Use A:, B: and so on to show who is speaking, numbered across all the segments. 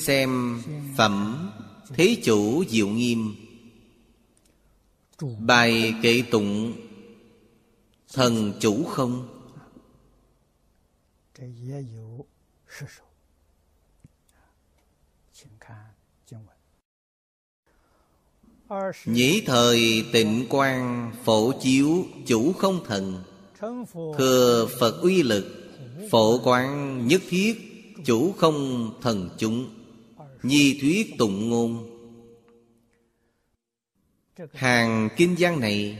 A: xem Phẩm Thế Chủ Diệu Nghiêm. Bài kệ tụng Thần Chủ Không. Nhĩ thời tịnh quang phổ chiếu chủ không thần. Thừa Phật uy lực, Phổ quang nhất thiết, Chủ không thần chúng. Nhi thuyết tụng ngôn. Hàng kinh văn này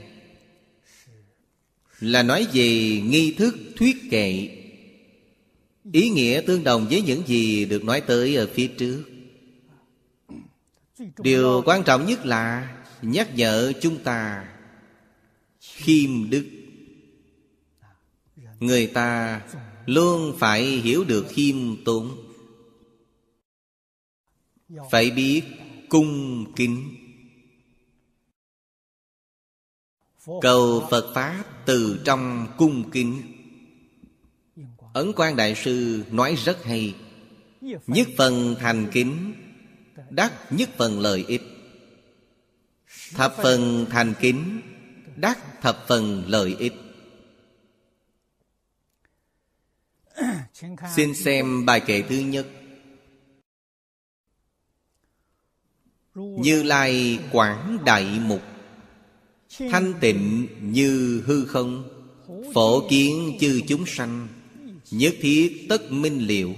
A: Là nói về nghi thức thuyết kệ. Ý nghĩa tương đồng với những gì được nói tới ở phía trước. Điều quan trọng nhất là Nhắc nhở chúng ta, Khiêm đức. Người ta luôn phải hiểu được khiêm tốn phải biết cung kính. Cầu phật pháp từ trong cung kính. Ấn quang đại sư nói rất hay. Nhất phần thành kính, đắc nhất phần lợi ích. Thập phần thành kính, đắc thập phần lợi ích. Xin xem bài kệ thứ nhất. Như Lai Quảng Đại Mục. Thanh tịnh như hư không. Phổ kiến chư chúng sanh. Nhất thiết tất minh liệu.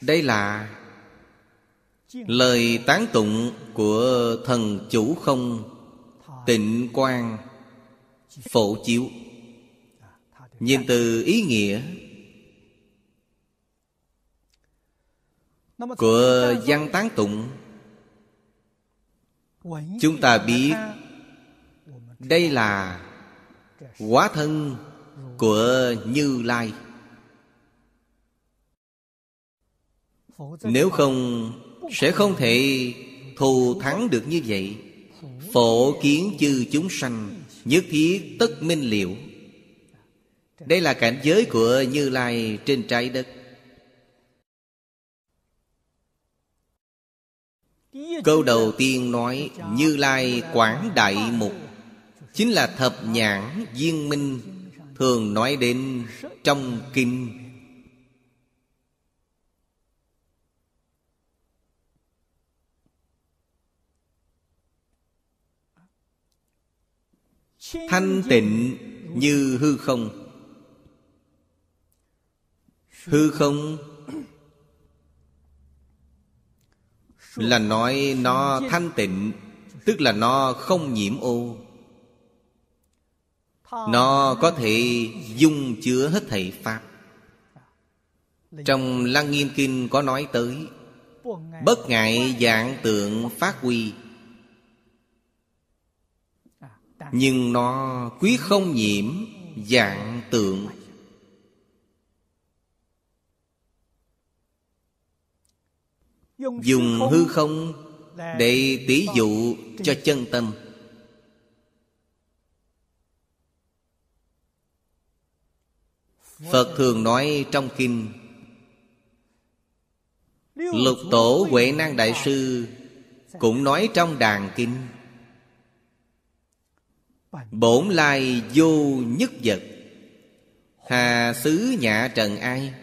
A: Đây là Lời tán tụng của thần chủ không, Tịnh quang, Phổ chiếu. Nhìn từ ý nghĩa của văn tán tụng chúng ta biết đây là hóa thân của như lai. Nếu không sẽ không thể thù thắng được như vậy. Phổ kiến chư chúng sanh nhất thiết tất minh liệu. Đây là cảnh giới của như lai trên trái đất. Câu đầu tiên nói, Như Lai quảng đại mục, Chính là thập nhãn viên minh, Thường nói đến trong kinh. Thanh tịnh như hư không. Hư không Là nói nó thanh tịnh, Tức là nó không nhiễm ô. Nó có thể dung chứa hết thảy Pháp. Trong Lăng Nghiêm Kinh có nói tới, Bất ngại dạng tượng phát huy. Nhưng nó quý không nhiễm dạng tượng Dùng hư không để tỷ dụ cho chân tâm. Phật thường nói trong kinh Lục tổ Huệ Năng Đại Sư Cũng nói trong đàn kinh. Bổn lai vô nhất vật Hà xứ nhã trần ai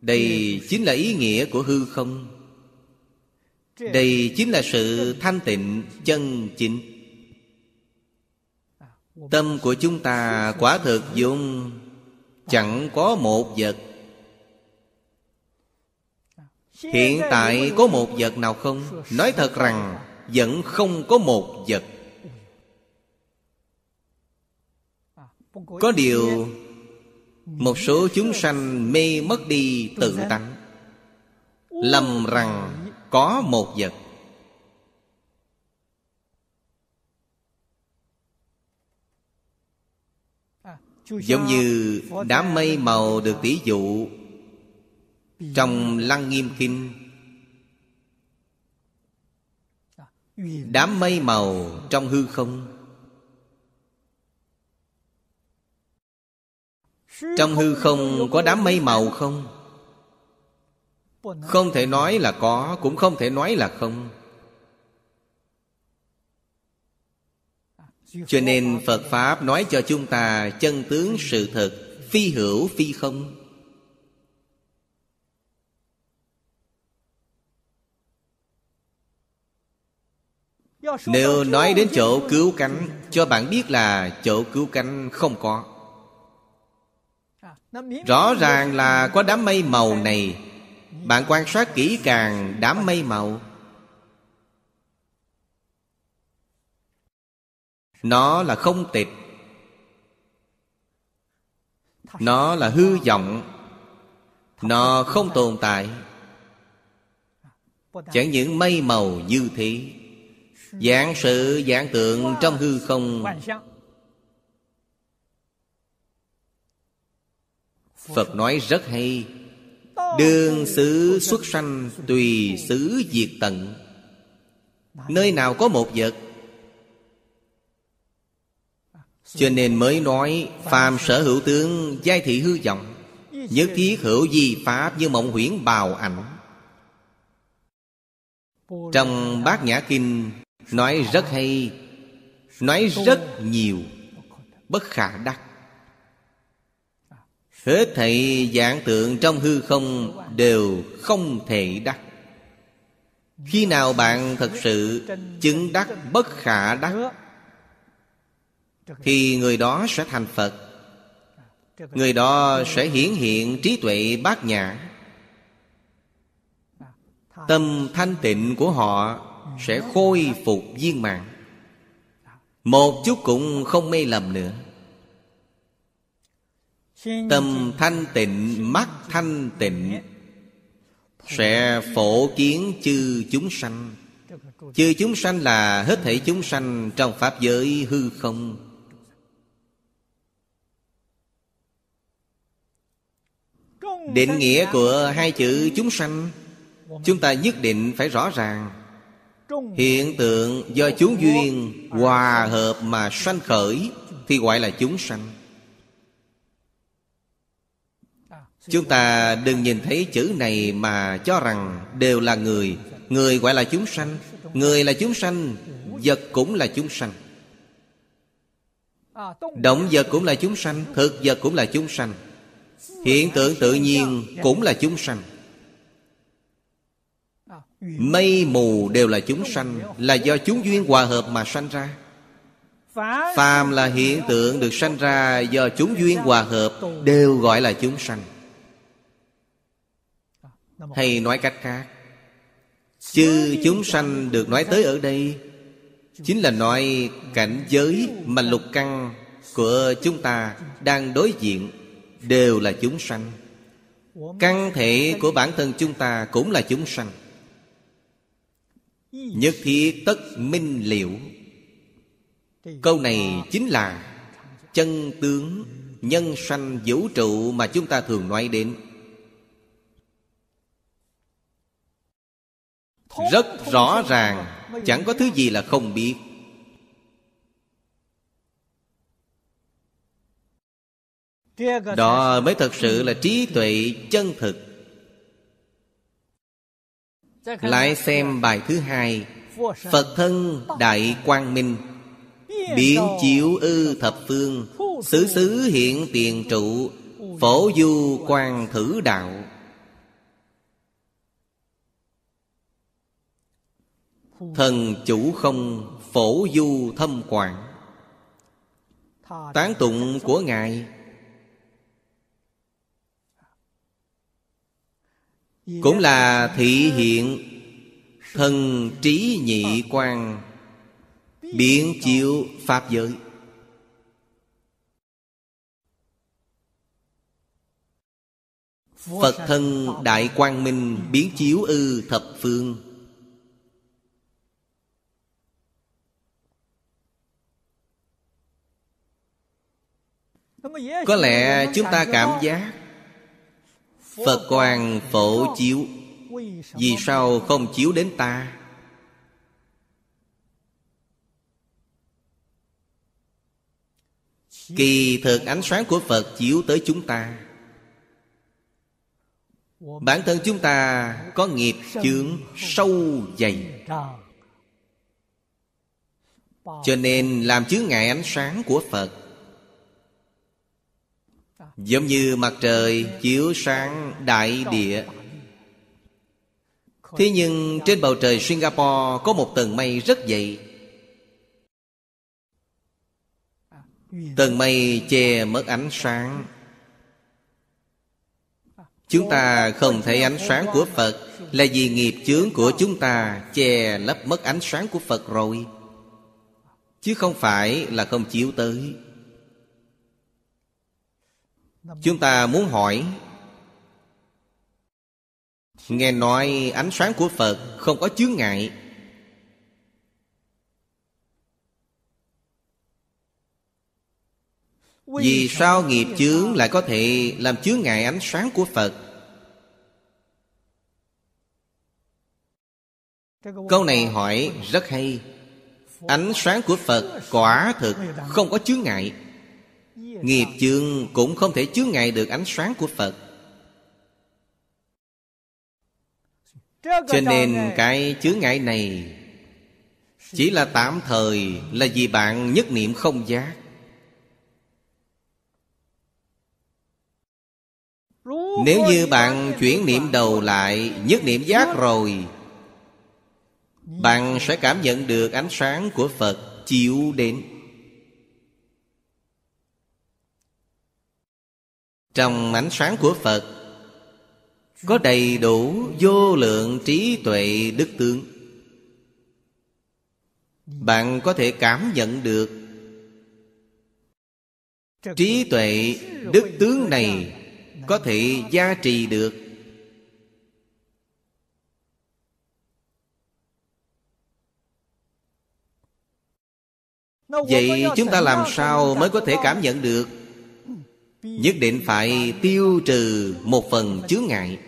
A: Đây chính là ý nghĩa của hư không. Đây chính là sự thanh tịnh, chân chính Tâm của chúng ta quả thực dung, Chẳng có một vật. Hiện tại có một vật nào không? Nói thật rằng, Vẫn không có một vật. Có điều một số chúng sanh mê mất đi tự tánh. Lầm rằng có một vật. Giống như đám mây màu được tỷ dụ Trong Lăng Nghiêm Kinh. Đám mây màu trong hư không. Trong hư không có đám mây màu không? Không thể nói là có, Cũng không thể nói là không. Cho nên Phật Pháp nói cho chúng ta Chân tướng sự thật, Phi hữu, phi không. Nếu nói đến chỗ cứu cánh, Cho bạn biết là chỗ cứu cánh không có. Rõ ràng là có đám mây màu này. Bạn quan sát kỹ càng đám mây màu. Nó là không tịch. Nó là hư vọng. Nó không tồn tại. Chẳng những mây màu như thế Dạng sự dạng tượng trong hư không Phật nói rất hay. Đường xứ xuất sanh Tùy xứ diệt tận. Nơi nào có một vật? Cho nên mới nói, Phàm sở hữu tướng, Giai thị hư vọng, Nhất thiết hữu di pháp như mộng huyễn bào ảnh. Trong bát nhã kinh, Nói rất hay, Nói rất nhiều, Bất khả đắc. Hết thảy dạng tượng trong hư không Đều không thể đắc. Khi nào bạn thật sự chứng đắc bất khả đắc, Thì người đó sẽ thành Phật. Người đó sẽ hiển hiện trí tuệ bát nhã. Tâm thanh tịnh của họ Sẽ khôi phục viên mạng Một chút cũng không mê lầm nữa. Tâm thanh tịnh, mắt thanh tịnh Sẽ phổ kiến chư chúng sanh. Chư chúng sanh là hết thảy chúng sanh Trong Pháp giới hư không. Định nghĩa của hai chữ chúng sanh Chúng ta nhất định phải rõ ràng. Hiện tượng do chúng duyên Hòa hợp mà sanh khởi Thì gọi là chúng sanh Chúng ta đừng nhìn thấy chữ này mà cho rằng đều là người. Người gọi là chúng sanh, Người là chúng sanh, Vật cũng là chúng sanh. Động vật cũng là chúng sanh, Thực vật cũng là chúng sanh. Hiện tượng tự nhiên cũng là chúng sanh. Mây, mù đều là chúng sanh, Là do chúng duyên hòa hợp mà sanh ra. Phàm là hiện tượng được sanh ra Do chúng duyên hòa hợp Đều gọi là chúng sanh hay nói cách khác Chư chúng sanh được nói tới ở đây Chính là nói cảnh giới mà lục căn của chúng ta đang đối diện Đều là chúng sanh. Căn thể của bản thân chúng ta cũng là chúng sanh. Nhất thiết tất minh liệu. Câu này chính là Chân tướng Nhân sanh vũ trụ mà chúng ta thường nói đến Rất rõ ràng Chẳng có thứ gì là không biết. Đó mới thật sự là trí tuệ chân thực. Lại xem bài thứ hai Phật thân Đại Quang Minh. Biến chiếu ư thập phương Xứ xứ hiện tiền trụ Phổ du quan thử đạo Thần chủ không phổ du thâm quảng. Tán tụng của Ngài. Cũng là thị hiện Thần trí nhị quan Biến chiếu Pháp giới. Phật thân đại quang minh biến chiếu ư thập phương. Có lẽ chúng ta cảm giác phật quang phổ chiếu. vì sao không chiếu đến ta? Kỳ thực ánh sáng của phật chiếu tới chúng ta. bản thân chúng ta có nghiệp chướng sâu dày. cho nên làm chướng ngại ánh sáng của phật giống như mặt trời chiếu sáng đại địa. Thế nhưng trên bầu trời singapore có một tầng mây rất dày. Tầng mây che mất ánh sáng. Chúng ta không thấy ánh sáng của phật là vì nghiệp chướng của chúng ta che lấp mất ánh sáng của phật rồi. Chứ không phải là không chiếu tới chúng ta muốn hỏi, nghe nói ánh sáng của phật không có chướng ngại. Vì sao nghiệp chướng lại có thể làm chướng ngại ánh sáng của phật? Câu này hỏi rất hay. Ánh sáng của phật quả thực không có chướng ngại nghiệp chướng cũng không thể chướng ngại được ánh sáng của phật. Cho nên cái chướng ngại này chỉ là tạm thời, là vì bạn nhất niệm không giác. Nếu như bạn chuyển niệm đầu lại, Nhất niệm giác rồi, Bạn sẽ cảm nhận được ánh sáng của Phật chiếu đến. Trong ánh sáng của Phật, Có đầy đủ vô lượng trí tuệ đức tướng Bạn có thể cảm nhận được Trí tuệ đức tướng này có thể gia trì được. Vậy chúng ta làm sao mới có thể cảm nhận được nhất định phải tiêu trừ một phần chướng ngại.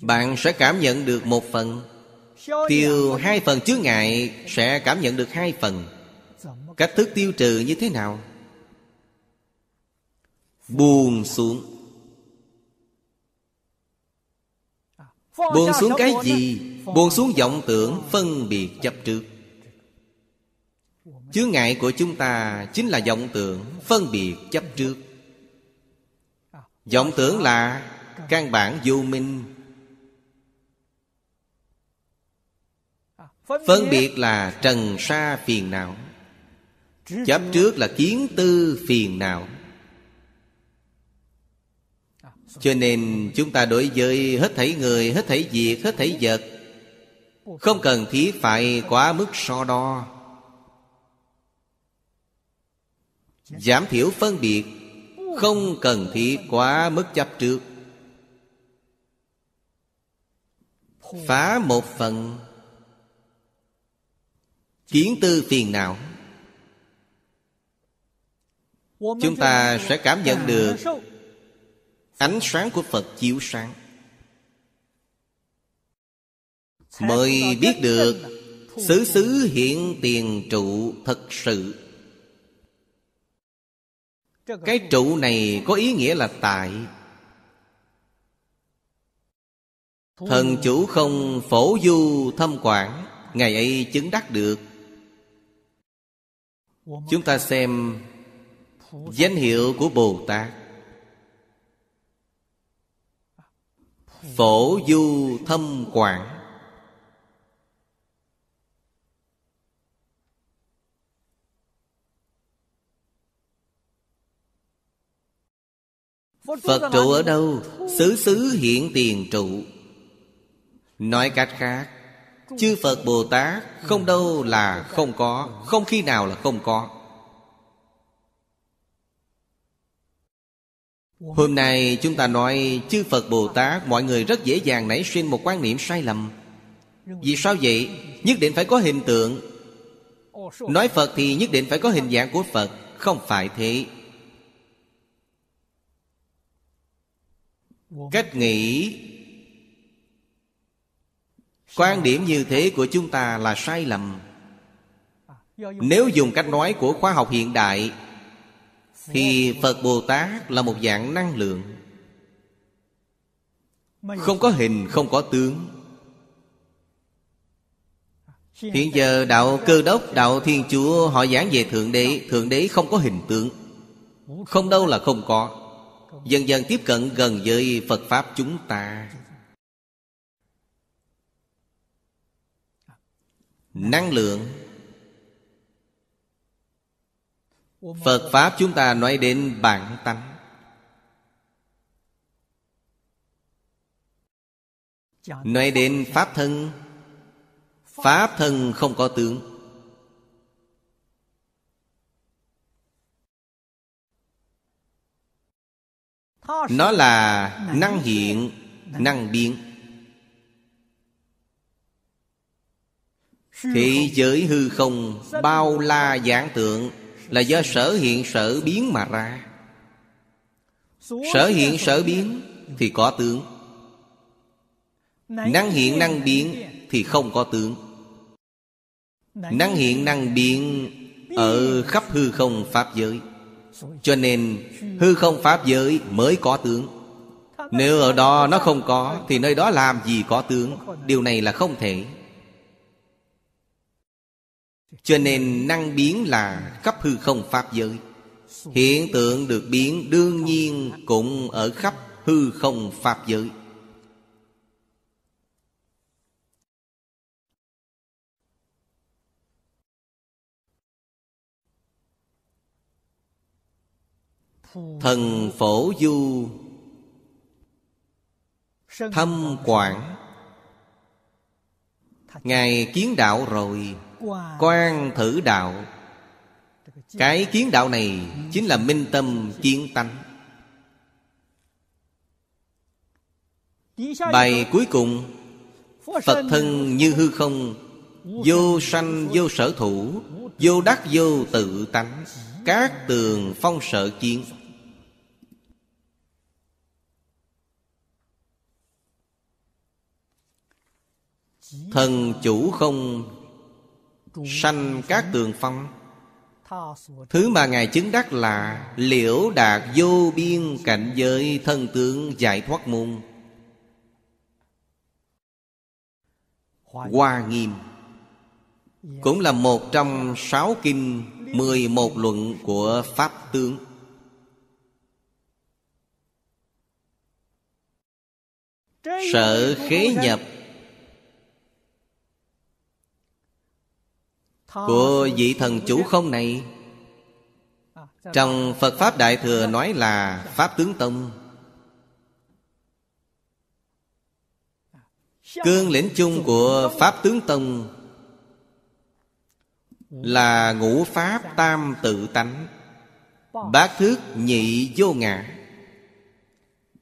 A: Bạn sẽ cảm nhận được một phần. Tiêu hai phần chướng ngại sẽ cảm nhận được hai phần. Cách thức tiêu trừ như thế nào? Buồn xuống. Buồn xuống cái gì? Buồn xuống vọng tưởng phân biệt chấp trước chướng ngại của chúng ta chính là vọng tưởng phân biệt chấp trước. Vọng tưởng là căn bản vô minh. Phân biệt là trần sa phiền não. Chấp trước là kiến tư phiền não. Cho nên chúng ta đối với hết thảy người, hết thảy việc, hết thảy vật Không cần thiết phải quá mức so đo. Giảm thiểu phân biệt, Không cần thiết quá mức chấp trước. Phá một phần. Kiến tư phiền não. Chúng ta sẽ cảm nhận được Ánh sáng của Phật chiếu sáng. Mới biết được, Xứ xứ hiện tiền trụ thật sự. Cái trụ này có ý nghĩa là tại Thần chủ không phổ du thâm quản Ngày ấy chứng đắc được. Chúng ta xem Danh hiệu của Bồ Tát. Phổ du thâm quảng Phật trụ ở đâu? Xứ xứ hiện tiền trụ. Nói cách khác Chư Phật Bồ Tát Không đâu là không có Không khi nào là không có. Hôm nay chúng ta nói chư Phật Bồ Tát Mọi người rất dễ dàng nảy sinh một quan niệm sai lầm. Vì sao vậy? Nhất định phải có hình tượng. Nói Phật thì nhất định phải có hình dạng của Phật Không phải thế cách nghĩ quan điểm như thế của chúng ta là sai lầm. Nếu dùng cách nói của khoa học hiện đại thì phật bồ tát là một dạng năng lượng. Không có hình không có tướng. Hiện giờ đạo cơ đốc đạo thiên chúa họ giảng về thượng đế. Thượng đế không có hình tượng. Không đâu là không có dần dần tiếp cận gần với phật pháp chúng ta. Năng lượng. Phật pháp chúng ta nói đến bản tánh nói đến pháp thân. Pháp thân không có tướng. Nó là năng hiện năng biến. Thế giới hư không bao la giảng tượng Là do sở hiện sở biến mà ra. Sở hiện sở biến thì có tướng. Năng hiện năng biến thì không có tướng. Năng hiện năng biến Ở khắp hư không Pháp giới cho nên, hư không Pháp giới mới có tướng. Nếu ở đó nó không có, Thì nơi đó làm gì có tướng? Điều này là không thể. Cho nên, năng biến là khắp hư không pháp giới. Hiện tượng được biến đương nhiên cũng ở khắp hư không pháp giới. Thần phổ du. Thâm quảng. Ngài kiến đạo rồi. Quan thử đạo. Cái kiến đạo này Chính là minh tâm kiến tánh. Bài cuối cùng. Phật thân như hư không. Vô sanh, vô sở thủ. Vô đắc, vô tự tánh. Các tường phong sở kiến. Thần chủ không Sanh các tường phong. Thứ mà Ngài chứng đắc là Liễu đạt vô biên cảnh giới thân tướng giải thoát môn. Hoa nghiêm Cũng là một trong sáu kinh Mười một luận của Pháp tướng. Sở khế nhập Của vị thần chủ không này. Trong Phật Pháp Đại Thừa nói là Pháp tướng tông. Cương lĩnh chung của Pháp tướng tông Là ngũ Pháp tam tự tánh, Bát thước nhị vô ngã.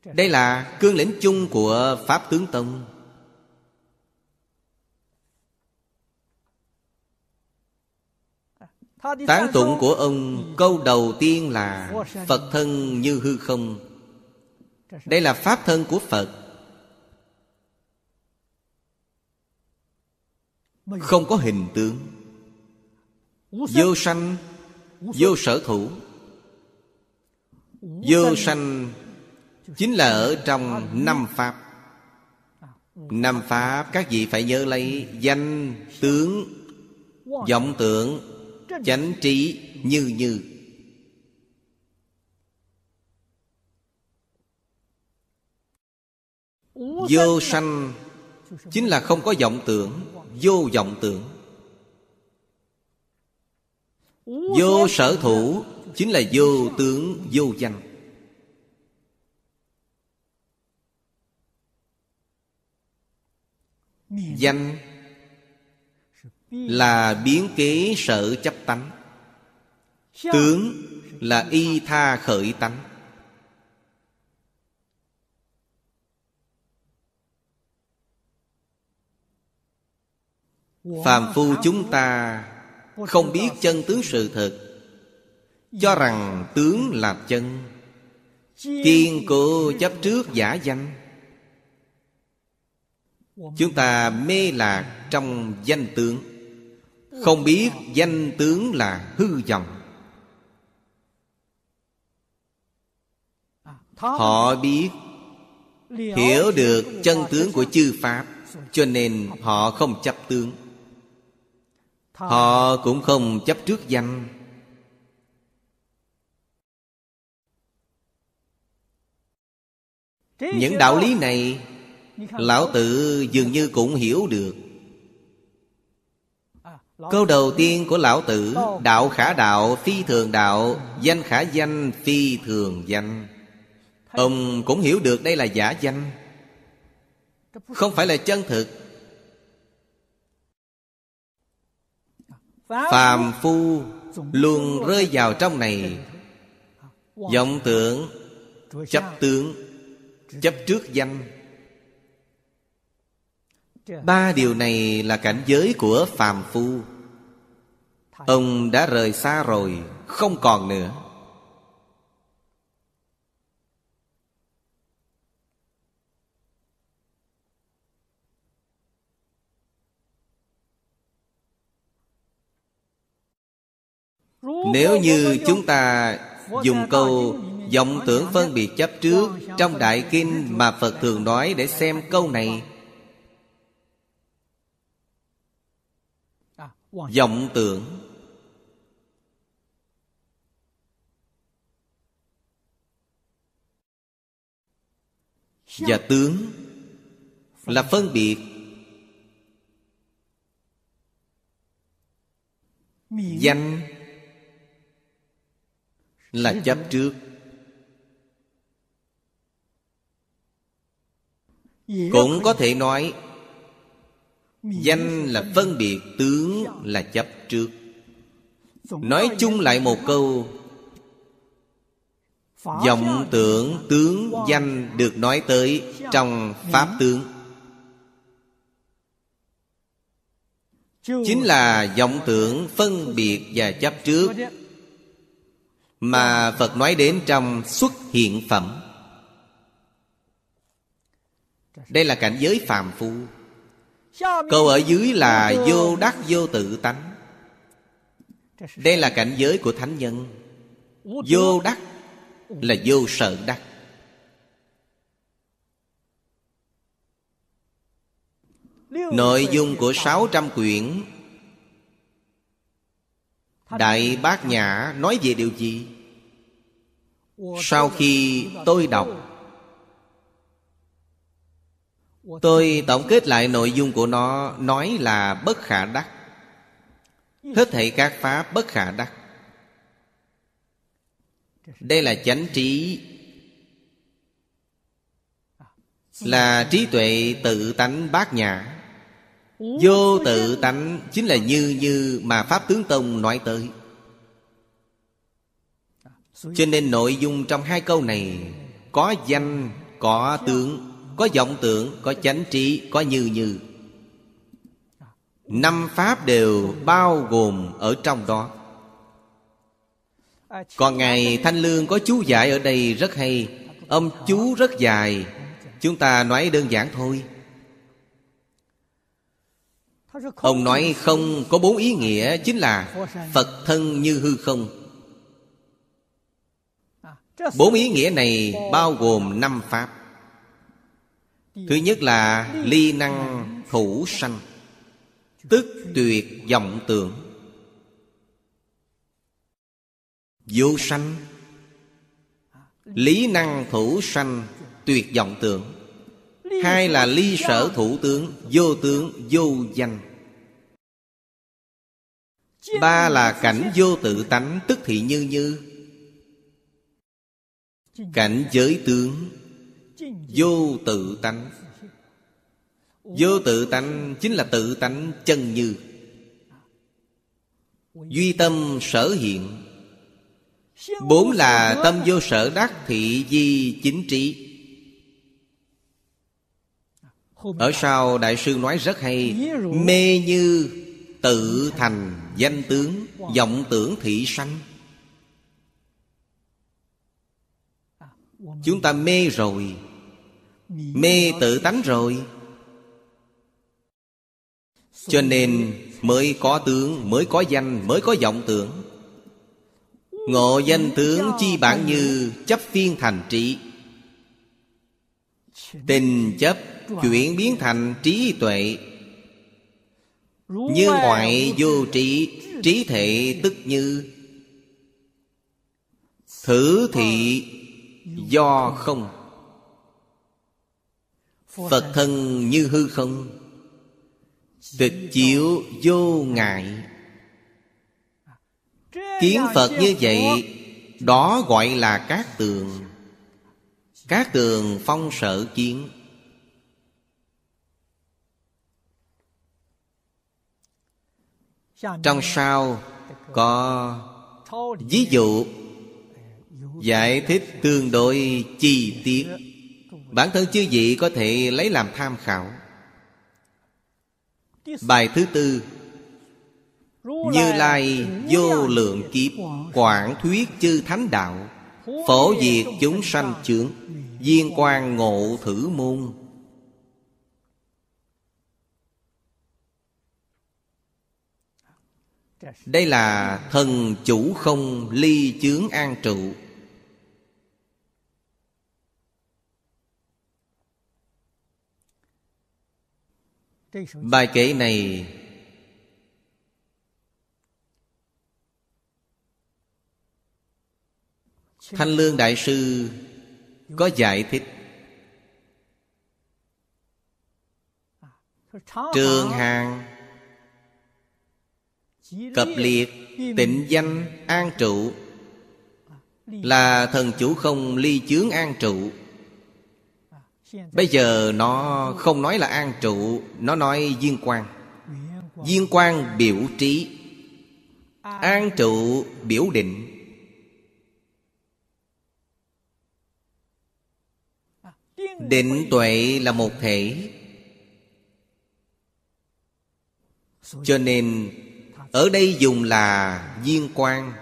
A: Đây là cương lĩnh chung của Pháp tướng tông. Tán tụng của ông câu đầu tiên là Phật thân như hư không? Đây là Pháp thân của Phật. Không có hình tướng. Vô sanh Vô sở thủ. Vô sanh Chính là ở trong năm Pháp. Năm Pháp các vị phải nhớ lấy Danh, tướng, vọng tượng chánh trí như như. Vô sanh chính là không có vọng tưởng, vô vọng tưởng. Vô sở thủ chính là vô tướng, vô danh. Danh là biến kế sở chấp tánh. Tướng là y tha khởi tánh. Phàm phu chúng ta không biết chân tướng sự thật, cho rằng tướng là chân, kiên cố chấp trước giả danh. Chúng ta mê lạc trong danh tướng không biết danh tướng là hư vọng. Họ biết, hiểu được chân tướng của chư pháp, cho nên họ không chấp tướng. Họ cũng không chấp trước danh. Những đạo lý này, lão tử dường như cũng hiểu được câu đầu tiên của lão tử đạo khả đạo phi thường đạo danh khả danh phi thường danh. Ông cũng hiểu được đây là giả danh. Không phải là chân thực. Phàm phu luôn rơi vào trong này. vọng tưởng chấp tướng chấp trước danh ba điều này là cảnh giới của phàm phu. Ông đã rời xa rồi không còn nữa. Nếu như chúng ta dùng câu vọng tưởng phân biệt chấp trước trong đại kinh mà phật thường nói để xem câu này vọng tưởng. Và tướng là phân biệt. Danh là chấp trước. Cũng có thể nói danh là phân biệt, tướng là chấp trước. Nói chung lại một câu, vọng tưởng tướng danh được nói tới trong pháp tướng. Chính là vọng tưởng phân biệt và chấp trước mà phật nói đến trong xuất hiện phẩm. Đây là cảnh giới phàm phu câu ở dưới là vô đắc vô tự tánh. Đây là cảnh giới của thánh nhân. Vô đắc là vô sợ đắc. Nội dung của sáu trăm quyển đại bát nhã nói về điều gì? Sau khi tôi đọc tôi tổng kết lại nội dung của nó nói là bất khả đắc. Hết thảy các pháp bất khả đắc. Đây là chánh trí. Là trí tuệ tự tánh bát nhã. Vô tự tánh chính là như như mà pháp tướng tông nói tới. Cho nên nội dung trong hai câu này có danh có tướng có vọng tưởng, có chánh trí, có như như. Năm pháp đều bao gồm ở trong đó. Còn Ngài Thanh Lương có chú giải ở đây rất hay. Ông chú rất dài. Chúng ta nói đơn giản thôi. Ông nói không có bốn ý nghĩa, Chính là Phật thân như hư không. Bốn ý nghĩa này bao gồm năm pháp. Thứ nhất là ly năng thủ sanh, Tức tuyệt vọng tưởng. Vô sanh, Lý năng thủ sanh, Tuyệt vọng tưởng. Hai là ly sở thủ tướng, Vô tướng, vô danh. Ba là cảnh vô tự tánh, Tức thị như như. Cảnh giới tướng Vô tự tánh. Vô tự tánh chính là tự tánh chân như. Duy tâm sở hiện. Bốn là tâm vô sở đắc thị di chính trí. Ở sau Đại sư nói rất hay, Mê như tự thành danh tướng, vọng tưởng thị sanh. Chúng ta mê rồi mê tự tánh rồi. Cho nên mới có tướng mới có danh mới có vọng tưởng. Ngộ danh tướng chi bản như chấp phiên thành trị, tình chấp chuyển biến thành trí tuệ. Như ngoại vô trí trí thể tức như. Thử thị do không phật thân như hư không? Tịch chiếu vô ngại. Kiến phật như vậy đó gọi là các tường. Các tường phong sở kiến. Trong sau có ví dụ giải thích tương đối chi tiết bản thân chư vị có thể lấy làm tham khảo. Bài thứ tư. Như lai vô lượng kiếp quảng thuyết chư thánh đạo, phổ diệt chúng sanh trưởng viên quan ngộ thử môn. Đây là thần chủ không ly chướng an trụ. Bài kệ này thanh lương đại sư có giải thích. Trường hàng, cập liệt, tịnh danh, an trụ là thần chủ không ly chướng an trụ bây giờ nó không nói là an trụ, nó nói viên quan viên quan biểu trí. An trụ biểu định. Định tuệ là một thể. Cho nên, ở đây dùng là viên quan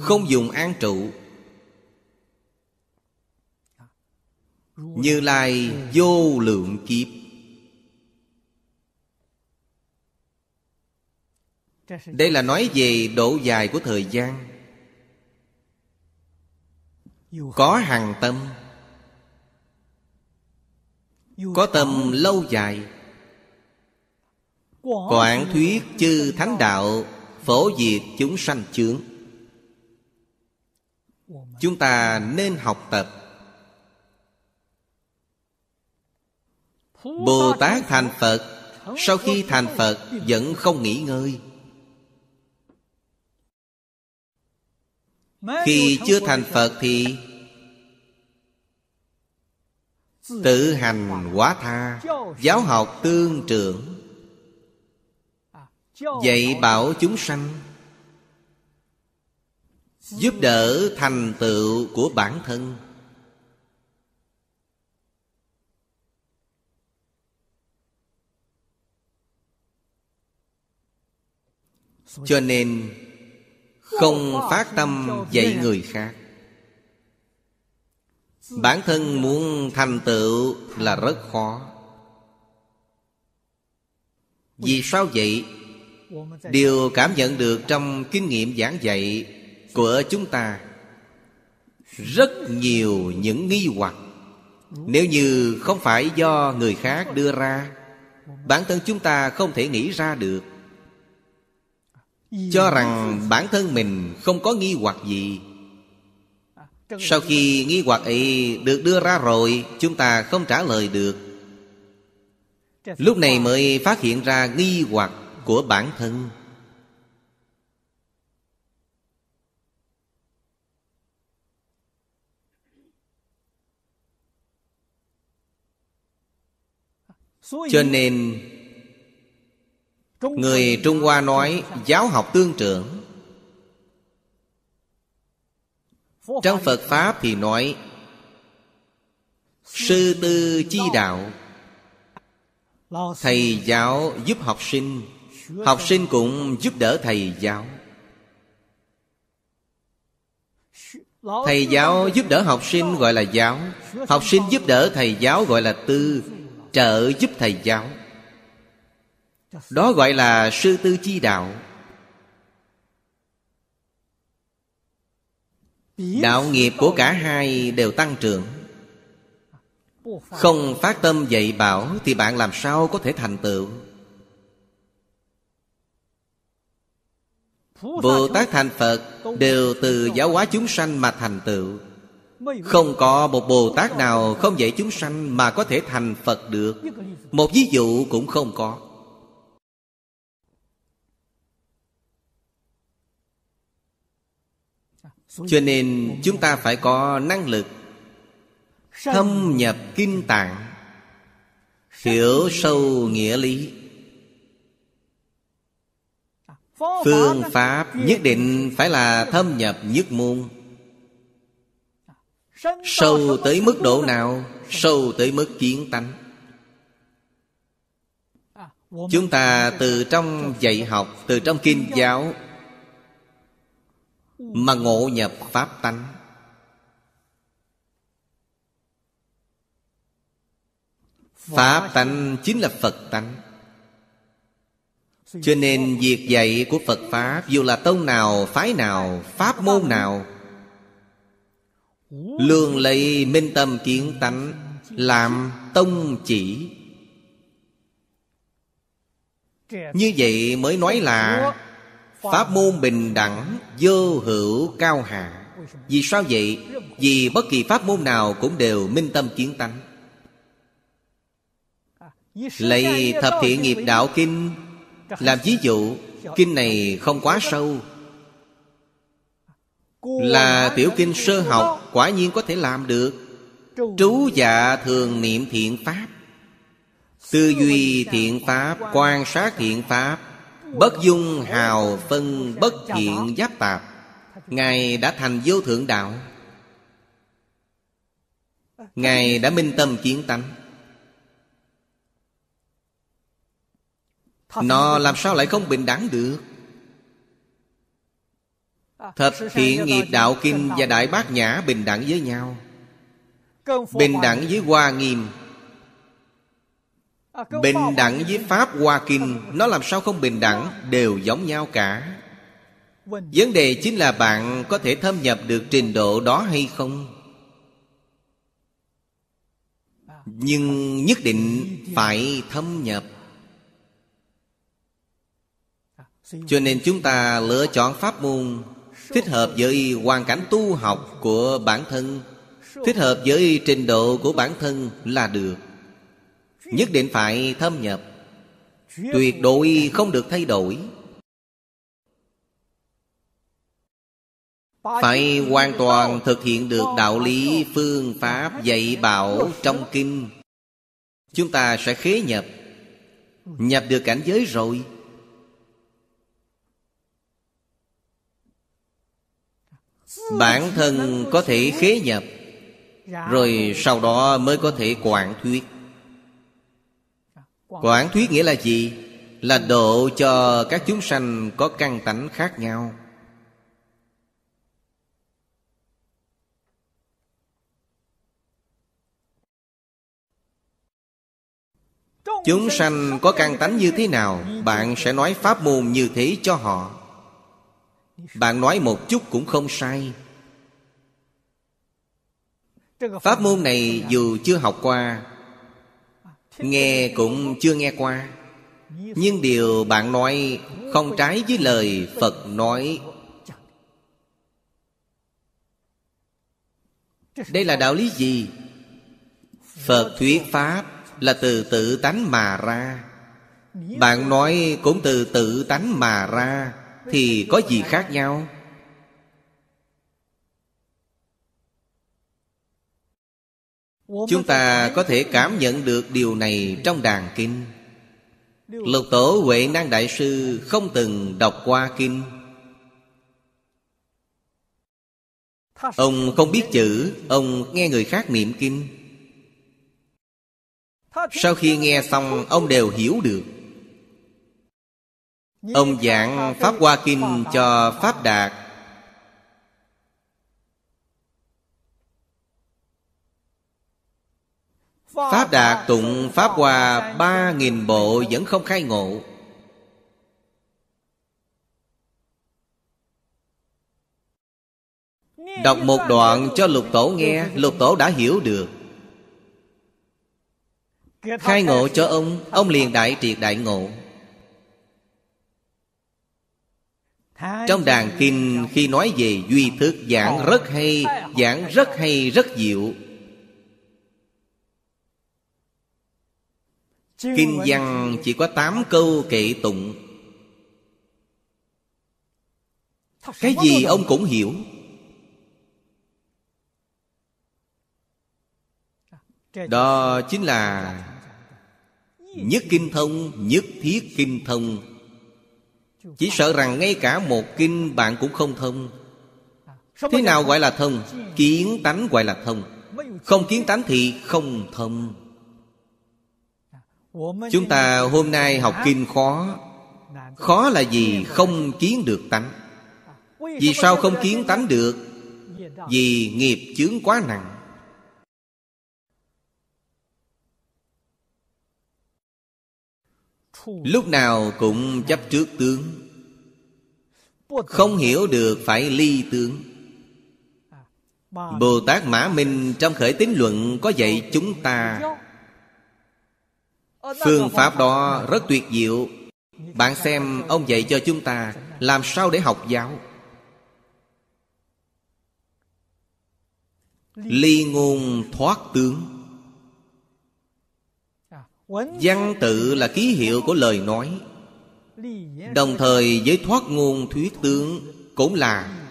A: không dùng an trụ. Như lai vô lượng kiếp. Đây là nói về độ dài của thời gian. Có hằng tâm. Có tâm lâu dài. Quảng thuyết chư thánh đạo, phổ diệt chúng sanh chướng chúng ta nên học tập. Bồ tát thành phật, sau khi thành phật, vẫn không nghỉ ngơi. Khi chưa thành phật thì tự hành quá tha, giáo học tương trưởng. Dạy bảo chúng sanh giúp đỡ thành tựu của bản thân. Cho nên, không phát tâm dạy người khác. Bản thân muốn thành tựu là rất khó. Vì sao vậy? Điều cảm nhận được trong kinh nghiệm giảng dạy của chúng ta. Rất nhiều những nghi hoặc. Nếu như không phải do người khác đưa ra, bản thân chúng ta không thể nghĩ ra được. Cho rằng bản thân mình không có nghi hoặc gì. Sau khi nghi hoặc ấy được đưa ra rồi, chúng ta không trả lời được. Lúc này mới phát hiện ra nghi hoặc của bản thân. Cho nên người trung hoa nói giáo học tương trưởng. Trong phật pháp thì nói sư tư chi đạo. Thầy giáo giúp học sinh học sinh cũng giúp đỡ thầy giáo. Thầy giáo giúp đỡ học sinh gọi là giáo. Học sinh giúp đỡ thầy giáo gọi là tư Trợ giúp thầy giáo. Đó gọi là sư tư chi đạo. Đạo nghiệp của cả hai đều tăng trưởng. Không phát tâm dạy bảo Thì bạn làm sao có thể thành tựu? Bồ Tát thành Phật Đều từ giáo hóa chúng sanh mà thành tựu. Không có một Bồ Tát nào không dạy chúng sanh Mà có thể thành Phật được. Một ví dụ cũng không có. Cho nên chúng ta phải có năng lực Thâm nhập kinh tạng, Hiểu sâu nghĩa lý, Phương pháp nhất định phải là thâm nhập nhất môn. Sâu tới mức độ nào? Sâu tới mức kiến tánh. Chúng ta từ trong dạy học Từ trong kinh giáo Mà ngộ nhập Pháp tánh. Pháp tánh chính là Phật tánh. Cho nên việc dạy của Phật Pháp Dù là tông nào, phái nào, pháp môn nào Lương lấy minh tâm kiến tánh, Làm tông chỉ. Như vậy mới nói là Pháp môn bình đẳng, Vô hữu cao hạ. Vì sao vậy? Vì bất kỳ pháp môn nào Cũng đều minh tâm kiến tánh. Lấy thập thiện nghiệp đạo kinh, làm ví dụ, Kinh này không quá sâu. Là tiểu kinh sơ học, Quả nhiên có thể làm được. Trú dạ thường niệm thiện pháp. Tư duy thiện pháp, Quan sát thiện pháp. Bất dung hào phân, Bất thiện giáp tạp. Ngài đã thành vô thượng đạo. Ngài đã minh tâm kiến tánh. Nó làm sao lại không bình đẳng được? Thập thiện nghiệp đạo kinh và đại bát nhã bình đẳng với nhau. Bình đẳng với hoa nghiêm. Bình đẳng với Pháp Hoa Kinh Nó làm sao không bình đẳng Đều giống nhau cả. Vấn đề chính là bạn có thể thâm nhập được trình độ đó hay không? Nhưng nhất định phải thâm nhập. Cho nên chúng ta lựa chọn pháp môn thích hợp với hoàn cảnh tu học của bản thân. Thích hợp với trình độ của bản thân là được. Nhất định phải thâm nhập. Tuyệt đối không được thay đổi. Phải hoàn toàn thực hiện được đạo lý, phương pháp dạy bảo trong kinh. Chúng ta sẽ khế nhập. Nhập được cảnh giới rồi. Bản thân có thể khế nhập, Rồi sau đó mới có thể quảng thuyết. Quảng thuyết nghĩa là gì? Là độ cho các chúng sanh có căn tánh khác nhau. Chúng sanh có căn tánh như thế nào, Bạn sẽ nói pháp môn như thế cho họ bạn nói một chút cũng không sai. Pháp môn này dù chưa học qua, Nghe cũng chưa nghe qua. Nhưng điều bạn nói không trái với lời Phật nói. Đây là đạo lý gì? Phật thuyết Pháp là từ tự tánh mà ra. Bạn nói cũng từ tự tánh mà ra thì có gì khác nhau? Chúng ta có thể cảm nhận được điều này trong đàn kinh. Lục tổ huệ năng đại sư không từng đọc qua kinh. Ông không biết chữ, ông nghe người khác niệm kinh. Sau khi nghe xong, ông đều hiểu được. Ông giảng Pháp Hoa Kinh cho Pháp Đạt. Pháp Đạt tụng Pháp Hoa ba nghìn bộ vẫn không khai ngộ. Đọc một đoạn cho lục tổ nghe, Lục tổ đã hiểu được. Khai ngộ cho ông Ông liền đại triệt đại ngộ. Trong đàn kinh khi nói về duy thức Giảng rất hay Giảng rất hay rất diệu. Kinh văn chỉ có 8 câu kệ tụng. Cái gì ông cũng hiểu. Đó chính là Nhất kinh thông Nhất thiết kinh thông chỉ sợ rằng ngay cả một kinh bạn cũng không thông. Thế nào gọi là thông? Kiến tánh gọi là thông. Không kiến tánh thì không thông. Chúng ta hôm nay học kinh khó. Khó là gì không kiến được tánh. Vì sao không kiến tánh được? Vì nghiệp chướng quá nặng. Lúc nào cũng chấp trước tướng. Không hiểu được phải ly tướng. Bồ Tát Mã Minh trong khởi tín luận có dạy chúng ta. Phương pháp đó rất tuyệt diệu. Bạn xem, ông dạy cho chúng ta Làm sao để học giáo. Ly ngôn thoát tướng. Văn tự là ký hiệu của lời nói. Đồng thời với thoát ngôn thuyết tướng Cũng là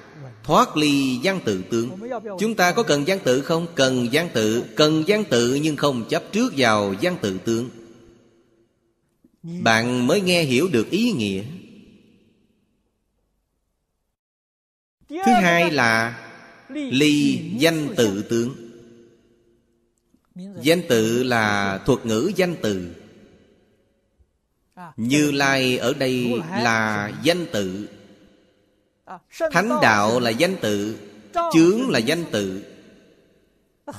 A: thoát ly văn tự tướng. Chúng ta có cần văn tự không? Cần văn tự Cần văn tự nhưng không chấp trước vào văn tự tướng. Bạn mới nghe hiểu được ý nghĩa. Thứ hai là Ly danh tự tướng Danh tự là thuật ngữ danh từ. Như Lai ở đây là danh tự. Thánh đạo là danh tự Chướng là danh tự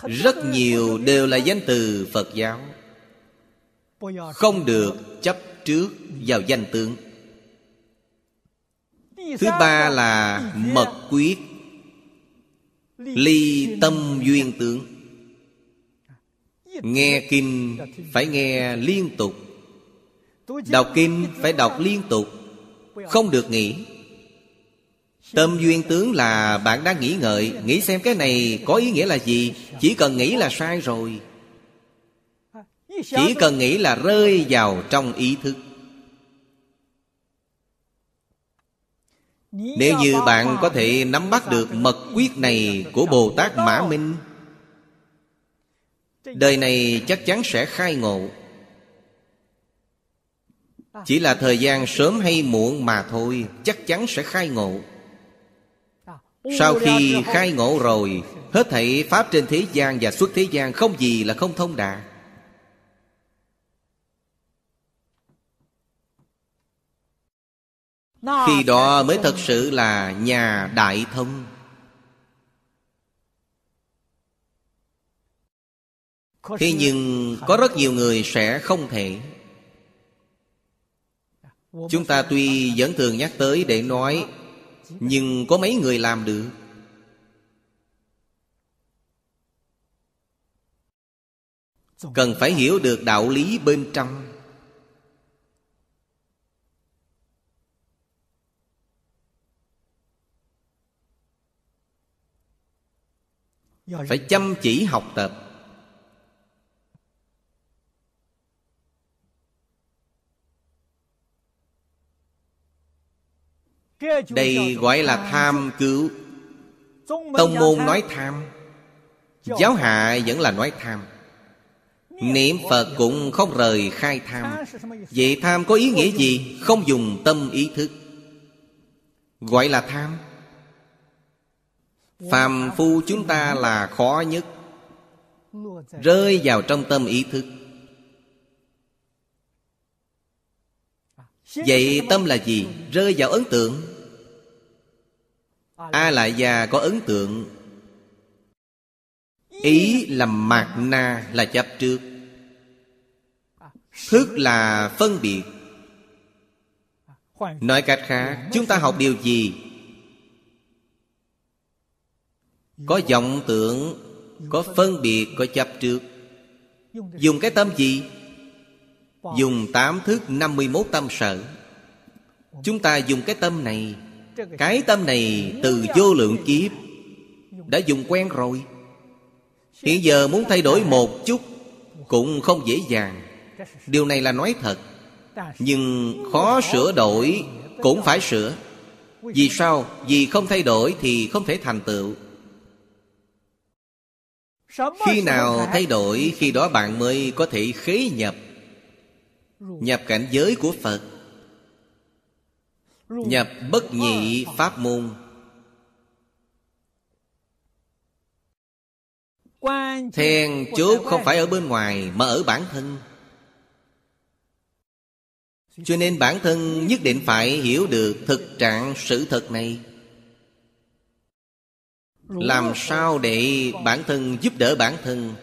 A: Rất nhiều đều là danh từ Phật giáo. Không được chấp trước vào danh tướng. Thứ ba là mật quyết Ly tâm duyên tướng Nghe kinh phải nghe liên tục. Đọc kinh phải đọc liên tục. Không được nghỉ. Tâm duyên tướng là bạn đang nghĩ ngợi, Nghĩ xem cái này có ý nghĩa là gì. Chỉ cần nghĩ là sai rồi. Chỉ cần nghĩ là rơi vào trong ý thức. Nếu như bạn có thể nắm bắt được mật quyết này Của Bồ Tát Mã Minh Đời này chắc chắn sẽ khai ngộ. Chỉ là thời gian sớm hay muộn mà thôi, Chắc chắn sẽ khai ngộ. Sau khi khai ngộ rồi, Hết thảy Pháp trên thế gian và xuất thế gian Không gì là không thông đạt. Khi đó mới thật sự là nhà đại thông. Thế nhưng có rất nhiều người sẽ không thể. Chúng ta tuy vẫn thường nhắc tới để nói Nhưng có mấy người làm được? Cần phải hiểu được đạo lý bên trong. Phải chăm chỉ học tập Đây gọi là tham cứu. Tông môn nói tham. Giáo hạ vẫn là nói tham. Niệm Phật cũng không rời khai tham. Vậy tham có ý nghĩa gì? Không dùng tâm ý thức. Gọi là tham. Phàm phu chúng ta là khó nhất. Rơi vào trong tâm ý thức. Vậy tâm là gì? Rơi vào ấn tượng a lại gia có ấn tượng. Ý là mạt na là chấp trước. Thức là phân biệt. Nói cách khác, chúng ta học điều gì? Có vọng tưởng, có phân biệt, có chấp trước. Dùng cái tâm gì? Dùng tám thức 51 tâm sở. Chúng ta dùng cái tâm này cái tâm này từ vô lượng kiếp đã dùng quen rồi. Hiện giờ muốn thay đổi một chút cũng không dễ dàng. Điều này là nói thật, nhưng khó sửa đổi cũng phải sửa. Vì sao? Vì không thay đổi thì không thể thành tựu. Khi nào thay đổi, khi đó bạn mới có thể khế nhập nhập cảnh giới của phật nhập bất nhị pháp môn.
B: Thèn
A: chốt không phải ở bên ngoài Mà ở bản thân. Cho nên bản thân nhất định phải hiểu được Thực trạng sự thật này. Làm sao để bản thân giúp đỡ bản thân?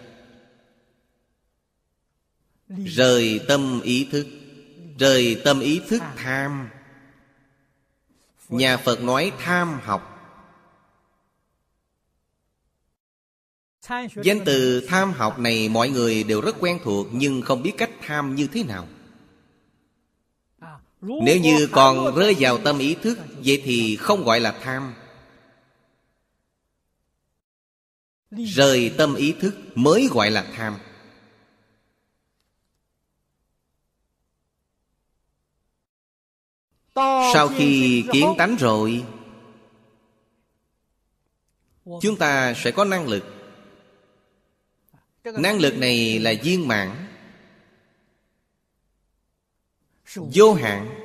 A: Rời tâm ý thức. Rời tâm ý thức tham. Nhà Phật nói tham học. Danh từ tham học này mọi người đều rất quen thuộc Nhưng không biết cách tham như thế nào. Nếu như còn rơi vào tâm ý thức Vậy thì không gọi là tham. Rời tâm ý thức mới gọi là tham. Sau khi kiến tánh rồi Chúng ta sẽ có năng lực. Năng lực này là viên mãn Vô hạn.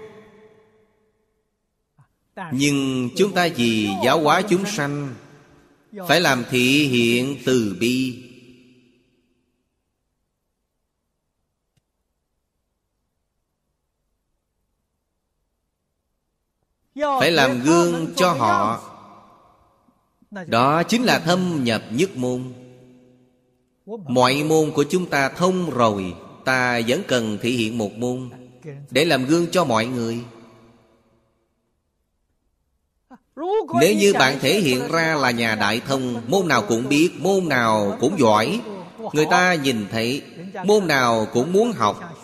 A: Nhưng chúng ta vì giáo hóa chúng sanh Phải làm thị hiện từ bi Phải làm gương cho họ. Đó chính là thâm nhập nhất môn. Mọi môn của chúng ta thông rồi Ta vẫn cần thể hiện một môn Để làm gương cho mọi người. Nếu như bạn thể hiện ra là nhà đại thông Môn nào cũng biết Môn nào cũng giỏi. Người ta nhìn thấy Môn nào cũng muốn học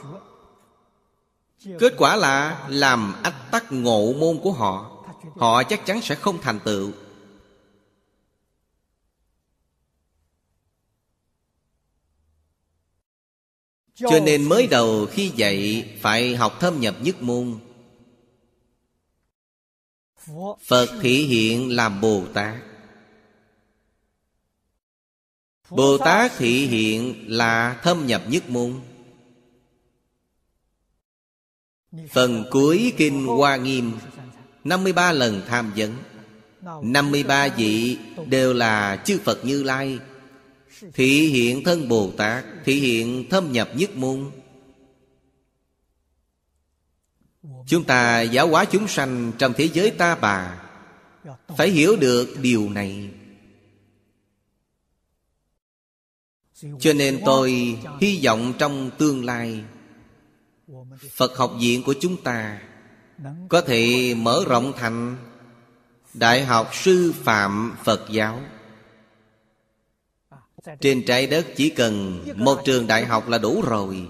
A: Kết quả là Làm ách tắc ngộ môn của họ. Họ chắc chắn sẽ không thành tựu. Cho nên mới đầu khi dạy Phải học thâm nhập nhất môn. Phật thể hiện làm Bồ Tát. Bồ Tát thể hiện là thâm nhập nhất môn Phần cuối Kinh Hoa Nghiêm 53 lần tham vấn. 53 vị đều là chư Phật Như Lai. Thị hiện thân Bồ Tát, Thị hiện thâm nhập nhất môn. Chúng ta giáo hóa chúng sanh trong thế giới ta bà, Phải hiểu được điều này. Cho nên tôi hy vọng trong tương lai Phật học viện của chúng ta Có thể mở rộng thành Đại học sư phạm Phật giáo. Trên trái đất chỉ cần một trường đại học là đủ rồi.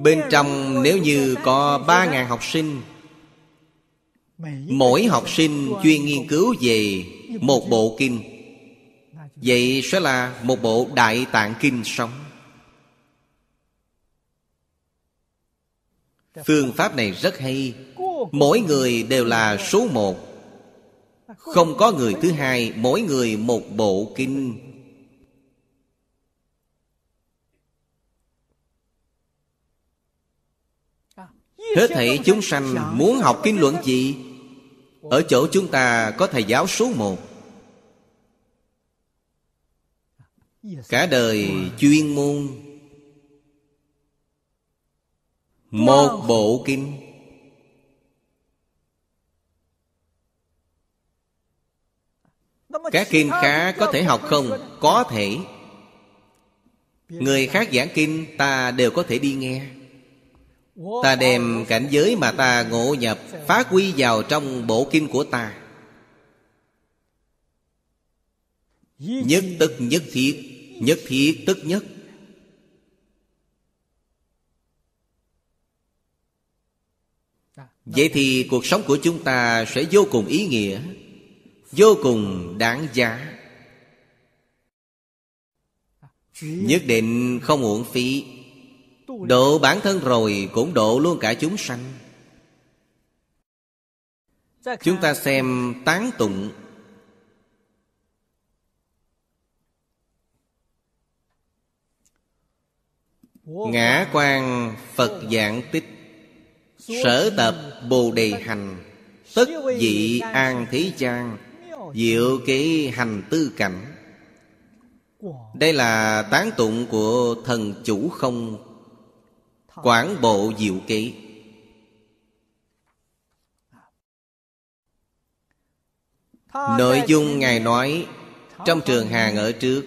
A: Bên trong nếu như có 3.000 học sinh, Mỗi học sinh chuyên nghiên cứu về một bộ kinh. Vậy sẽ là một bộ Đại Tạng Kinh sống. Phương pháp này rất hay. Mỗi người đều là số một. Không có người thứ hai, Mỗi người một bộ kinh. Hết thảy chúng sanh muốn học kinh luận gì? Ở chỗ chúng ta có thầy giáo số một. Cả đời chuyên môn. Một bộ kinh Các kinh khác có thể học không? Có thể. Người khác giảng kinh ta đều có thể đi nghe. Ta đem cảnh giới mà ta ngộ nhập Phát huy vào trong bộ kinh của ta. Nhất tức nhất thiết Nhất thiết tức nhất Vậy thì cuộc sống của chúng ta sẽ vô cùng ý nghĩa, Vô cùng đáng giá. Nhất định không uổng phí. Độ bản thân rồi cũng độ luôn cả chúng sanh. Chúng ta xem tán tụng. Ngã quan Phật dạng tích. Sở tập Bồ Đề Hành, Tất dị an thế gian, Diệu kế hành tư cảnh. Đây là tán tụng của thần chủ không, Quảng bộ diệu kế Nội dung Ngài nói Trong trường hàng ở trước.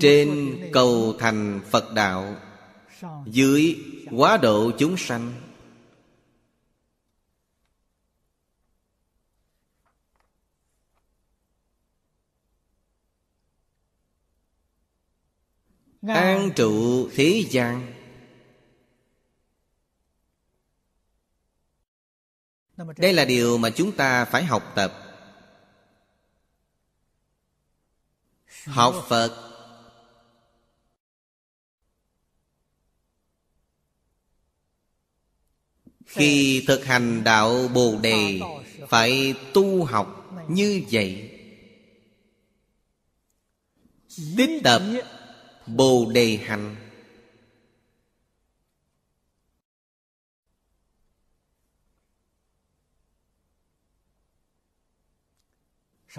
A: Trên cầu thành Phật đạo dưới quá độ chúng sanh. An trụ thế gian. Đây là điều mà chúng ta phải học tập. Học Phật Khi thực hành đạo Bồ Đề, Phải tu học như vậy Tích tập Bồ Đề Hành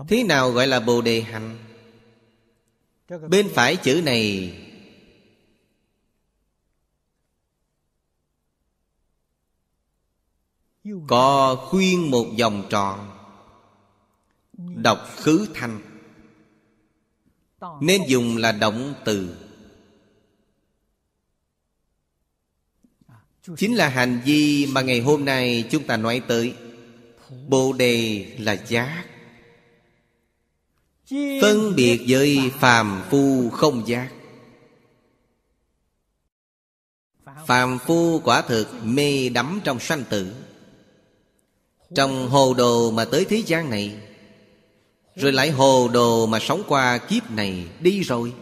A: Thế nào gọi là Bồ Đề Hành? Bên phải chữ này Có khuyên một vòng tròn, Đọc khứ thanh. Nên dùng là động từ. Chính là hành vi mà ngày hôm nay chúng ta nói tới. Bồ đề là giác. Phân biệt với phàm phu không giác. Phàm phu quả thực mê đắm trong sanh tử trong hồ đồ mà tới thế gian này, Rồi lại hồ đồ mà sống qua kiếp này đi rồi.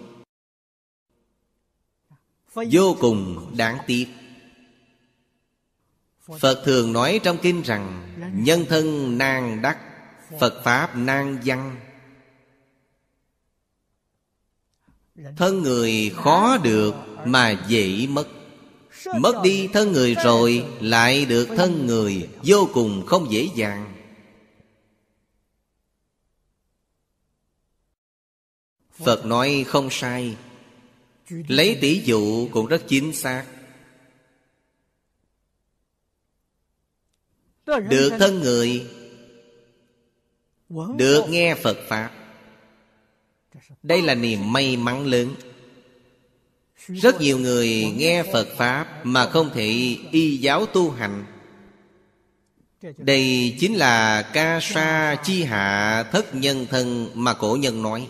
A: Vô cùng đáng tiếc. Phật thường nói trong kinh rằng, Nhân thân nan đắc, Phật Pháp nan văn. Thân người khó được mà dễ mất. Mất đi thân người rồi, Lại được thân người, Vô cùng không dễ dàng. Phật nói không sai. Lấy tỷ dụ cũng rất chính xác. Được thân người, Được nghe Phật Pháp. Đây là niềm may mắn lớn rất nhiều người nghe Phật Pháp Mà không thể y giáo tu hành. Đây chính là ca sa chi hạ thất nhân thân Mà cổ nhân nói.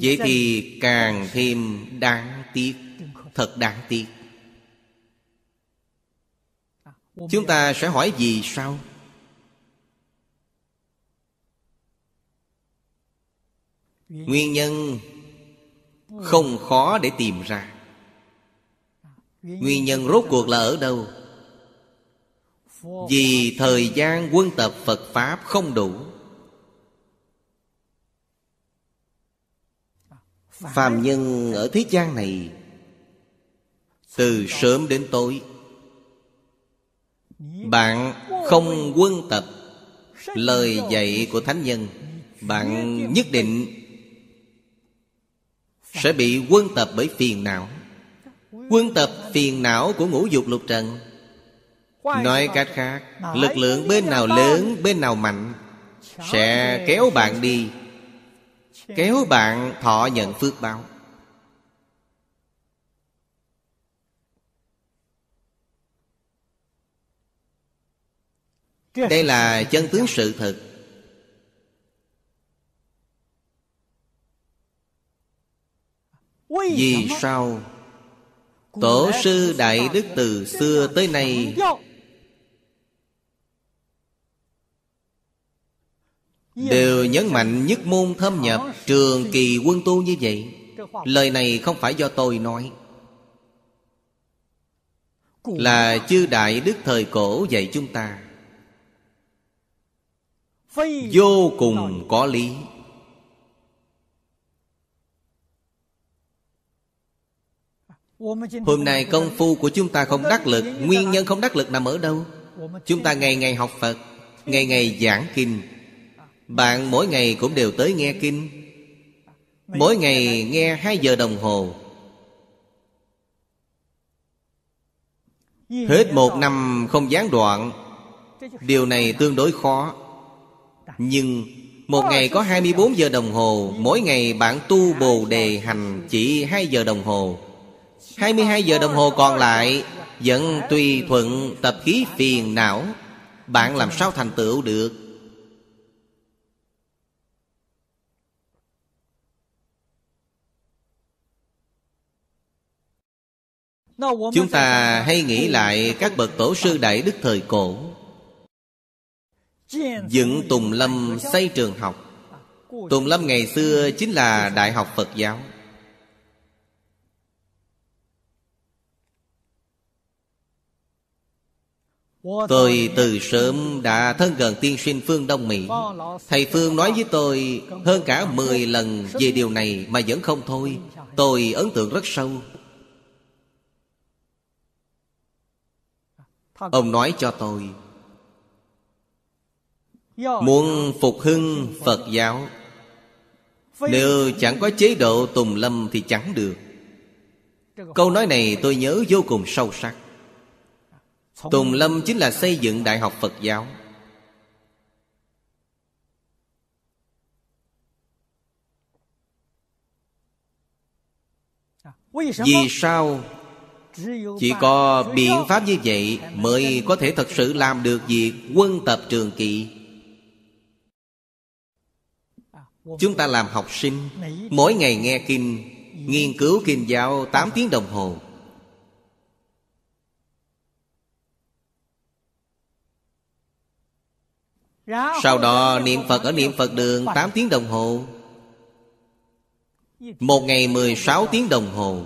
A: Vậy thì càng thêm đáng tiếc, Thật đáng tiếc. Chúng ta sẽ hỏi gì sau? Nguyên nhân. không khó để tìm ra. Nguyên nhân rốt cuộc là ở đâu? Vì thời gian quân tập phật pháp không đủ. Phàm nhân ở thế gian này từ sớm đến tối bạn không quân tập lời dạy của thánh nhân bạn nhất định sẽ bị quân tập bởi phiền não. Quân tập phiền não của ngũ dục lục trần. Nói cách khác, Lực lượng bên nào lớn, bên nào mạnh, Sẽ kéo bạn đi. Kéo bạn thọ nhận phước báo. Đây là chân tướng sự thật. Vì sao? Tổ sư Đại Đức từ xưa tới nay Đều nhấn mạnh nhất môn thâm nhập Trường kỳ quân tu như vậy. Lời này không phải do tôi nói. Là chư Đại Đức thời cổ dạy chúng ta. Vô cùng có lý Hôm nay công phu của chúng ta không đắc lực, Nguyên nhân không đắc lực nằm ở đâu? Chúng ta ngày ngày học Phật, Ngày ngày giảng kinh. Bạn mỗi ngày cũng đều tới nghe kinh. Mỗi ngày nghe hai giờ đồng hồ. Hết một năm không gián đoạn, Điều này tương đối khó. Nhưng một ngày có 24 giờ đồng hồ, Mỗi ngày bạn tu bồ đề hành chỉ 2 giờ đồng hồ. 22 giờ đồng hồ còn lại, Vẫn tùy thuận tập khí phiền não, Bạn làm sao thành tựu được? Chúng ta hay nghĩ lại các bậc tổ sư đại đức thời cổ. Dựng Tùng Lâm xây trường học. Tùng Lâm ngày xưa chính là Đại học Phật giáo. Tôi từ sớm đã thân gần tiên sinh Phương Đông Mỹ. Thầy Phương nói với tôi, hơn cả 10 lần về điều này mà vẫn không thôi. Tôi ấn tượng rất sâu. Ông nói cho tôi, Muốn phục hưng Phật giáo, Nếu chẳng có chế độ tùng lâm thì chẳng được. Câu nói này tôi nhớ vô cùng sâu sắc. Tùng lâm chính là xây dựng Đại học Phật giáo. Vì sao Chỉ có biện pháp như vậy Mới có thể thật sự làm được việc quân tập trường kỳ Chúng ta làm học sinh, Mỗi ngày nghe kinh, Nghiên cứu kinh giáo 8 tiếng đồng hồ. Sau đó niệm Phật ở niệm Phật đường 8 tiếng đồng hồ. Một ngày 16 tiếng đồng hồ.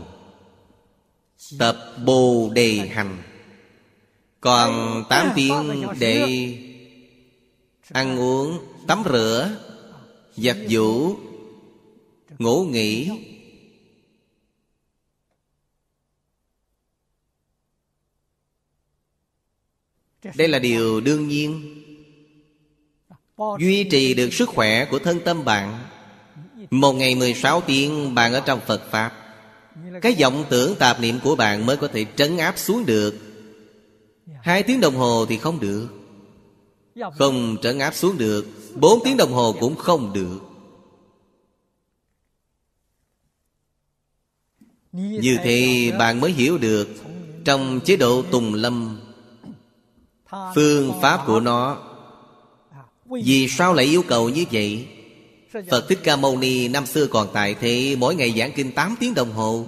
A: Tập Bồ Đề Hành. Còn 8 tiếng để Ăn uống, tắm rửa Giặt vũ Ngủ nghỉ. Đây là điều đương nhiên Duy trì được sức khỏe của thân tâm bạn. Một ngày 16 tiếng, bạn ở trong Phật Pháp. Cái vọng tưởng tạp niệm của bạn mới có thể trấn áp xuống được. Hai tiếng đồng hồ thì không được. Không trấn áp xuống được. Bốn tiếng đồng hồ cũng không được. Như thế, bạn mới hiểu được Trong chế độ Tùng Lâm, Phương pháp của nó vì sao lại yêu cầu như vậy? Phật Thích Ca Mâu Ni năm xưa còn tại thế Mỗi ngày giảng kinh 8 tiếng đồng hồ.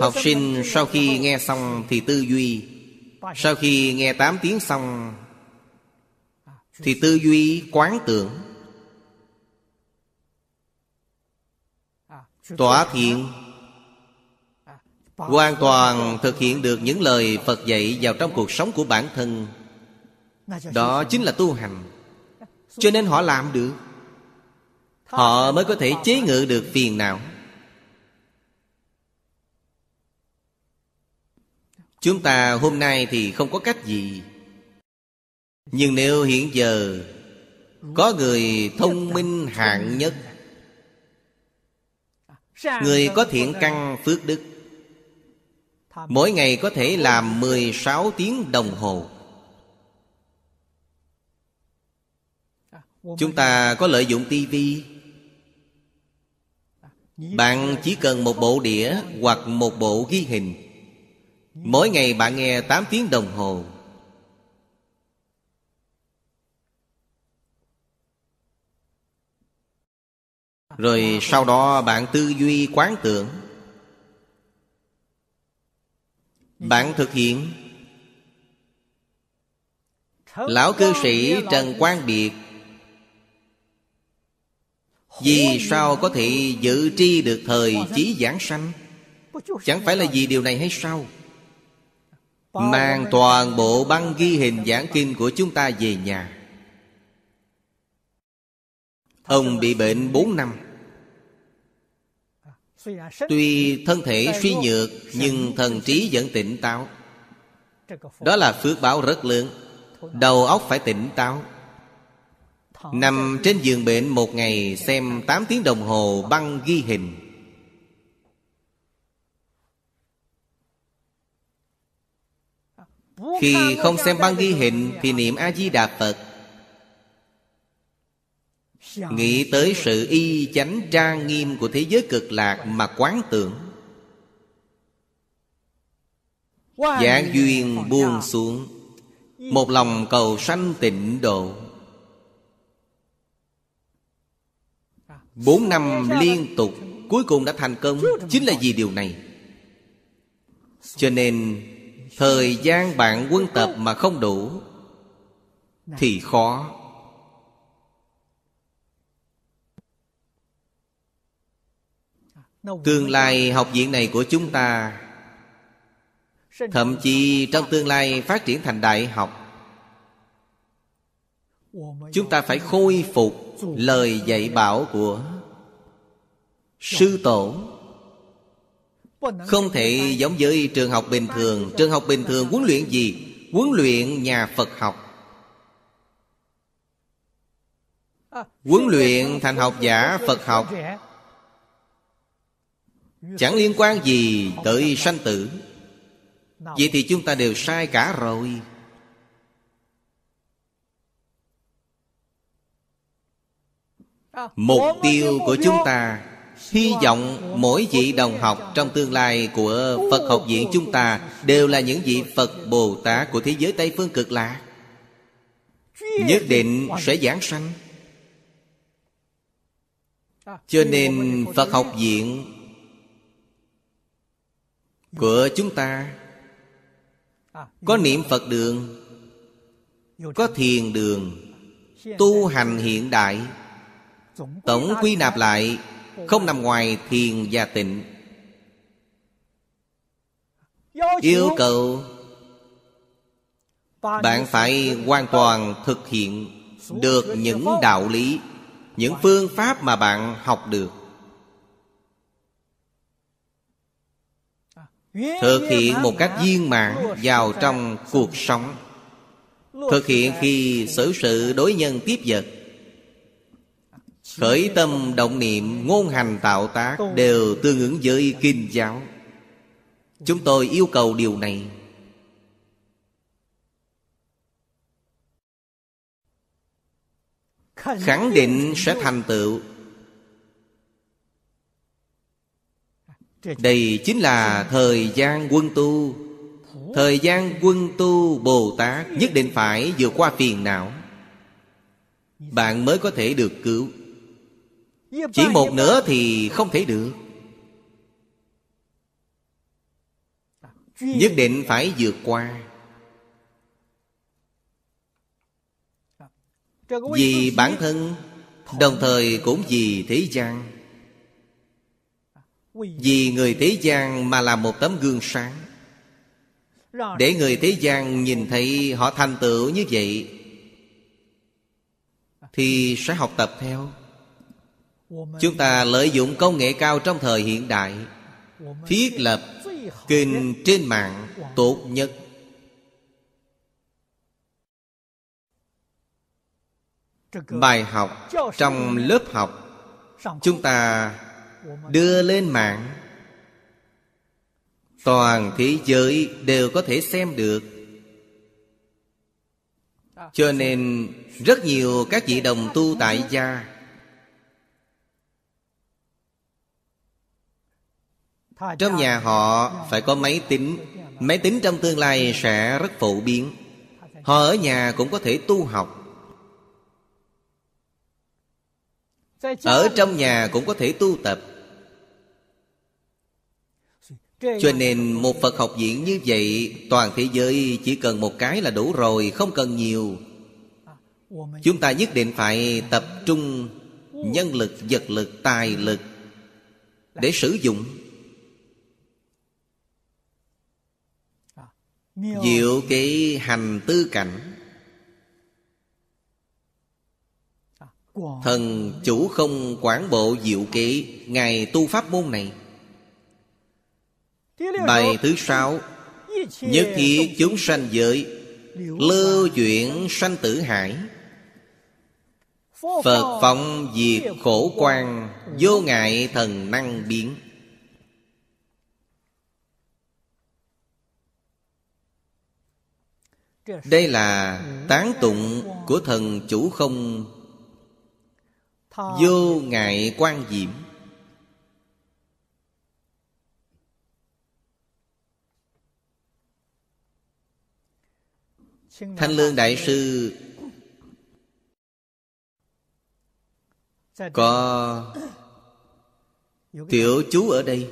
A: Học sinh sau khi nghe xong thì tư duy. Sau khi nghe 8 tiếng xong Thì tư duy quán tưởng. Tỏa thiện Hoàn toàn thực hiện được những lời Phật dạy vào trong cuộc sống của bản thân đó chính là tu hành. Cho nên họ làm được. Họ mới có thể chế ngự được phiền não. Chúng ta hôm nay thì không có cách gì. Nhưng nếu hiện giờ có người thông minh hạng nhất người có thiện căn phước đức mỗi ngày có thể làm 16 tiếng đồng hồ Chúng ta có lợi dụng tivi Bạn chỉ cần một bộ đĩa Hoặc một bộ ghi hình. Mỗi ngày bạn nghe 8 tiếng đồng hồ. Rồi sau đó bạn tư duy quán tưởng. Bạn thực hiện. Lão cư sĩ Trần Quang Biệt vì sao có thể dự tri được thời chí giảng sanh? Chẳng phải là vì điều này hay sao? Mang toàn bộ băng ghi hình giảng kinh của chúng ta về nhà. Ông bị bệnh 4 năm. Tuy thân thể suy nhược, Nhưng thần trí vẫn tỉnh táo. Đó là phước báo rất lớn. Đầu óc phải tỉnh táo. Nằm trên giường bệnh một ngày Xem 8 tiếng đồng hồ băng ghi hình. Khi không xem băng ghi hình Thì niệm A-di-đà Phật. Nghĩ tới sự y chánh trang nghiêm Của thế giới cực lạc Mà quán tưởng. Giảng duyên buông xuống. Một lòng cầu sanh tịnh độ Bốn năm liên tục Cuối cùng đã thành công, Chính là vì điều này. Cho nên, Thời gian bạn quân tập mà không đủ, Thì khó. Tương lai học viện này của chúng ta, Thậm chí trong tương lai phát triển thành đại học, Chúng ta phải khôi phục lời dạy bảo của Sư Tổ Không thể giống với trường học bình thường. Trường học bình thường huấn luyện gì? Huấn luyện nhà Phật học. Huấn luyện thành học giả Phật học. Chẳng liên quan gì tới sanh tử. Vậy thì chúng ta đều sai cả rồi. Mục tiêu của chúng ta Hy vọng mỗi vị đồng học trong tương lai của Phật học viện chúng ta Đều là những vị Phật Bồ Tát của thế giới Tây Phương cực lạc. Nhất định sẽ giảng sanh. Cho nên Phật học viện Của chúng ta Có niệm Phật đường Có thiền đường Tu hành hiện đại Tổng quy nạp lại, Không nằm ngoài thiền và tịnh. Yêu cầu Bạn phải hoàn toàn thực hiện Được những đạo lý, Những phương pháp mà bạn học được. Thực hiện một cách viên mãn vào trong cuộc sống. Thực hiện khi xử sự đối nhân tiếp vật. Khởi tâm động niệm ngôn hành tạo tác Đều tương ứng với kinh giáo. Chúng tôi yêu cầu điều này. Khẳng định sẽ thành tựu. Đây chính là thời gian quân tu. Thời gian quân tu Bồ Tát Nhất định phải vượt qua phiền não. Bạn mới có thể được cứu Chỉ một nửa thì không thể được. Nhất định phải vượt qua. Vì bản thân Đồng thời cũng vì thế gian. Vì người thế gian mà làm một tấm gương sáng. Để người thế gian nhìn thấy họ thành tựu như vậy Thì sẽ học tập theo Chúng ta lợi dụng công nghệ cao trong thời hiện đại. Thiết lập kênh trên mạng tốt nhất. Bài học trong lớp học. Chúng ta đưa lên mạng. Toàn thế giới đều có thể xem được. Cho nên rất nhiều các vị đồng tu tại gia Trong nhà họ phải có máy tính. Máy tính trong tương lai sẽ rất phổ biến. Họ ở nhà cũng có thể tu học. Ở trong nhà cũng có thể tu tập. Cho nên một Phật học viện như vậy Toàn thế giới chỉ cần một cái là đủ rồi Không cần nhiều. Chúng ta nhất định phải tập trung Nhân lực, vật lực, tài lực Để sử dụng. Diệu cái hành tư cảnh. Thần chủ không quản bộ diệu kế Ngài tu pháp môn này. Bài thứ sáu Nhất thiết chúng sanh giới Lưu chuyển sanh tử hải. Phật phóng diệt khổ quan Vô ngại thần năng biến Đây là tán tụng của thần chủ không? Vô ngại quan diệm. Thanh Lương Đại Sư, Có Tiểu chú ở đây.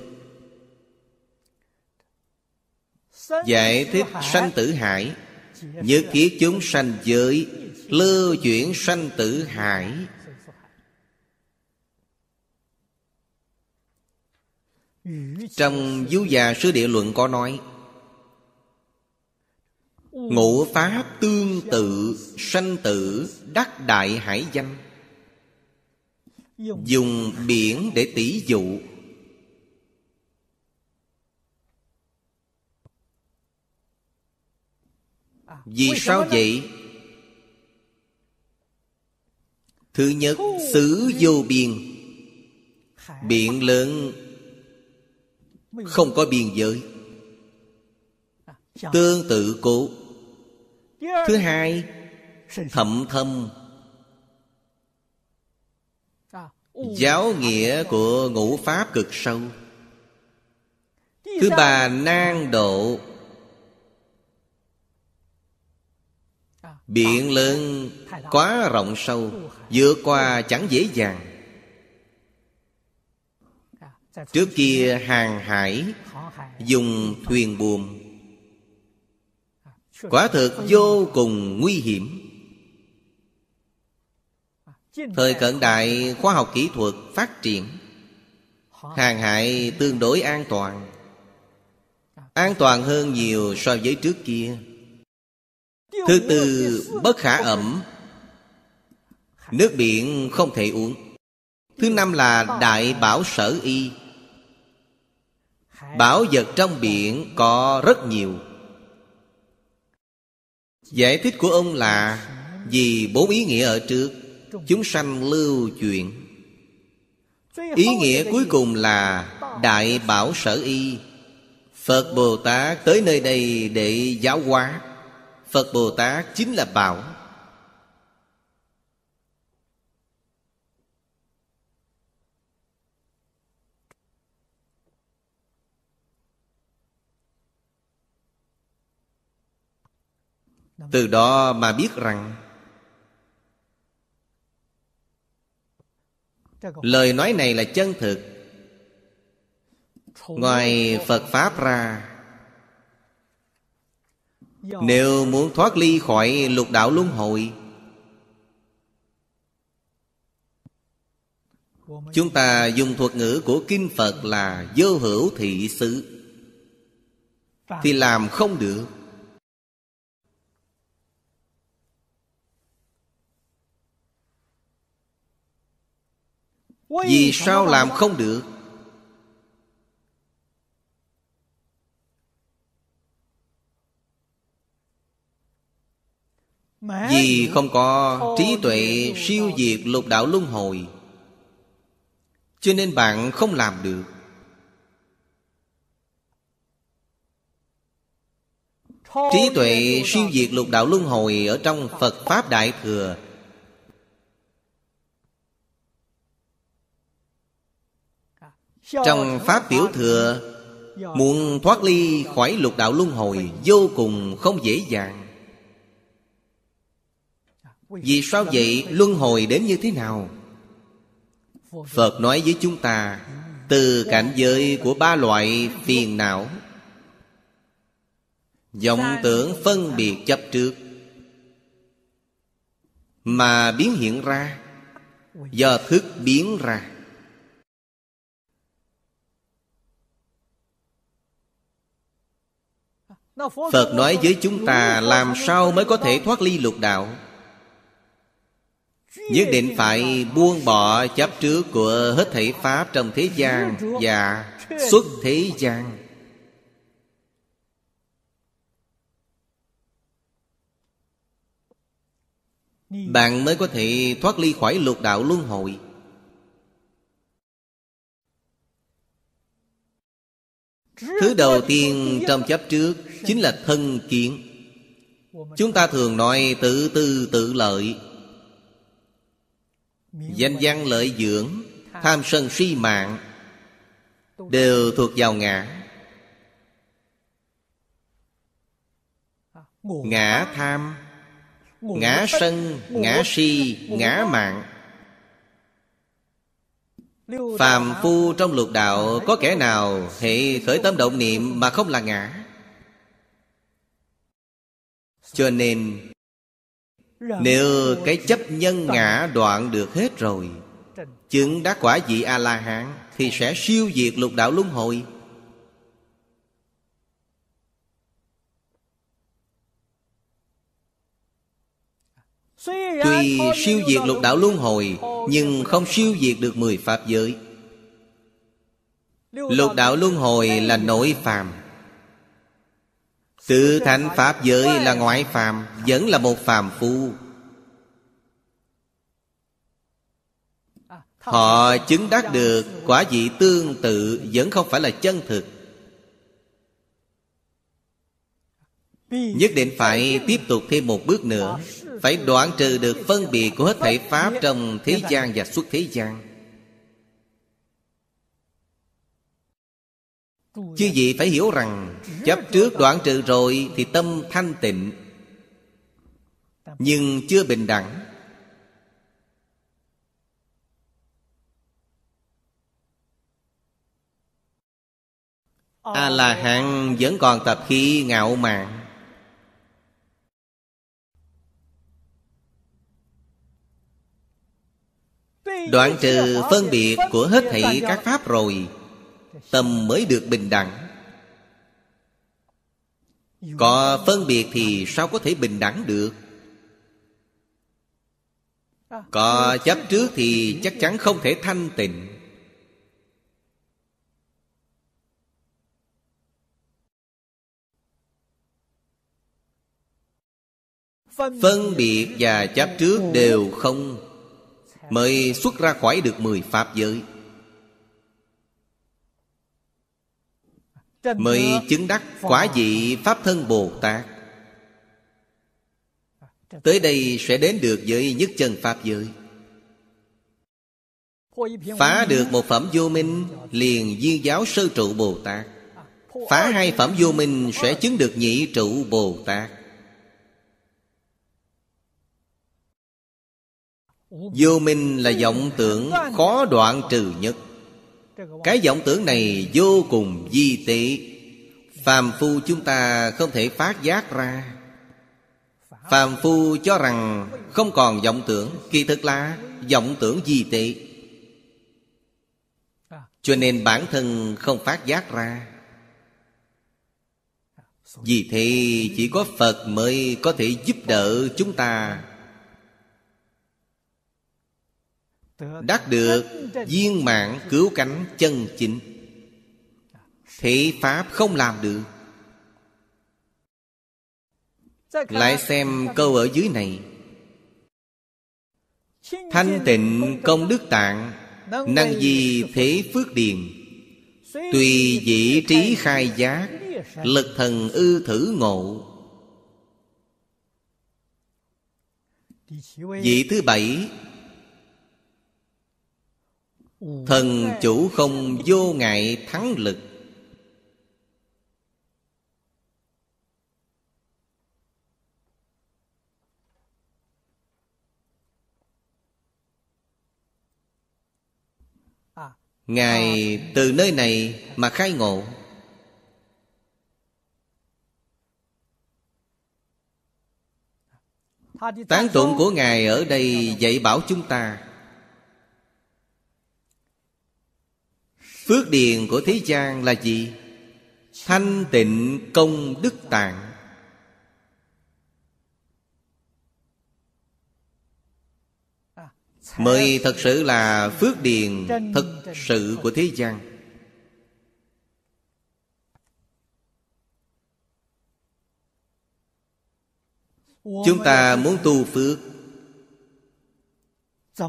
A: Giải thích sanh tử hải. Nhất thiết chúng sanh giới Lưu chuyển sanh tử hải. Trong Du già sư địa luận có nói Ngũ pháp tương tự, Sanh tử đắc đại hải danh. Dùng biển để tỷ dụ Vì sao vậy? Thứ nhất, xứ vô biên. Biển lớn. Không có biên giới. Tương tự cố. Thứ hai, thậm thâm. Giáo nghĩa của ngũ pháp cực sâu. Thứ ba nan độ Biển lớn, quá rộng sâu, Vượt qua chẳng dễ dàng. Trước kia hàng hải Dùng thuyền buồm. Quả thực vô cùng nguy hiểm. Thời cận đại khoa học kỹ thuật phát triển, Hàng hải tương đối an toàn. An toàn hơn nhiều so với trước kia. Thứ tư bất khả ẩm. Nước biển không thể uống. Thứ năm là đại bảo sở y. Bảo vật trong biển có rất nhiều. Giải thích của ông là Vì bốn ý nghĩa ở trước. Chúng sanh lưu chuyển Ý nghĩa cuối cùng là Đại bảo sở y. Phật Bồ Tát tới nơi đây để giáo hóa Phật Bồ Tát chính là bảo. Từ đó mà biết rằng, Lời nói này là chân thực. Ngoài Phật Pháp ra nếu muốn thoát ly khỏi lục đạo luân hồi Chúng ta dùng thuật ngữ của Kinh Phật là Vô hữu thị xứ. Thì làm không được. Vì sao làm không được Vì không có trí tuệ siêu diệt lục đạo luân hồi. Cho nên bạn không làm được. Trí tuệ siêu diệt lục đạo luân hồi Ở trong Phật Pháp Đại Thừa. Trong Pháp Tiểu Thừa Muốn thoát ly khỏi lục đạo luân hồi Vô cùng không dễ dàng Vì sao vậy? luân hồi đến như thế nào? Phật nói với chúng ta Từ cảnh giới của ba loại phiền não vọng tưởng phân biệt chấp trước mà biến hiện ra do thức biến ra. Phật nói với chúng ta làm sao mới có thể thoát ly lục đạo nhất định phải buông bỏ chấp trước của hết thảy pháp trong thế gian và xuất thế gian. Bạn mới có thể thoát ly khỏi lục đạo luân hồi. Thứ đầu tiên trong chấp trước Chính là thân kiến. Chúng ta thường nói tự tư tự lợi. Danh văn lợi dưỡng Tham sân si mạng Đều thuộc vào ngã. Ngã tham Ngã sân, ngã si, ngã mạng. Phàm phu trong lục đạo Có kẻ nào hệ khởi tâm động niệm Mà không là ngã? Cho nên nếu cái chấp nhân ngã đoạn được hết rồi, Chứng đắc quả vị A-la-hán Thì sẽ siêu diệt lục đạo luân hồi. Tuy siêu diệt lục đạo luân hồi, Nhưng không siêu diệt được mười pháp giới. Lục đạo luân hồi là nội phàm. Tự thành pháp giới là ngoại phàm, Vẫn là một phàm phu. Họ chứng đắc được quả vị tương tự, Vẫn không phải là chân thực. Nhất định phải tiếp tục thêm một bước nữa, Phải đoạn trừ được phân biệt của hết thể Pháp Trong thế gian và xuất thế gian. Chứ gì phải hiểu rằng, Chấp trước đoạn trừ rồi Thì tâm thanh tịnh. Nhưng chưa bình đẳng. A-la-hán vẫn còn tập khí ngạo mạn. Đoạn trừ phân biệt của hết thảy các pháp rồi Tâm mới được bình đẳng. Có phân biệt thì sao có thể bình đẳng được? Có chấp trước thì chắc chắn không thể thanh tịnh. Phân biệt và chấp trước đều không Mới xuất ra khỏi được mười Pháp giới. Mới chứng đắc quả vị Pháp thân Bồ Tát. Tới đây sẽ đến được với nhất chân Pháp giới. Phá được một phẩm vô minh Liền duyên giáo sơ trụ Bồ Tát. Phá hai phẩm vô minh Sẽ chứng được nhị trụ Bồ Tát. Vô minh là vọng tưởng khó đoạn trừ nhất cái vọng tưởng này vô cùng di tị Phàm phu chúng ta không thể phát giác ra. Phàm phu cho rằng không còn vọng tưởng. Kỳ thực là vọng tưởng di tị Cho nên bản thân không phát giác ra. Vì thế chỉ có Phật mới có thể giúp đỡ chúng ta. đắc được viên mạng cứu cánh chân chính. Thị pháp không làm được. Lại xem câu ở dưới này. Thanh tịnh công đức tạng, năng di thế phước điền. Tùy vị trí khai giác, lực thần ư thử ngộ. Vị thứ bảy Thần chủ không vô ngại thắng lực. Ngài từ nơi này mà khai ngộ. Tán tụng của Ngài ở đây dạy bảo chúng ta phước điền của thế gian là gì? Thanh tịnh công đức tạng. Mới thật sự là phước điền thực sự của thế gian. Chúng ta muốn tu phước.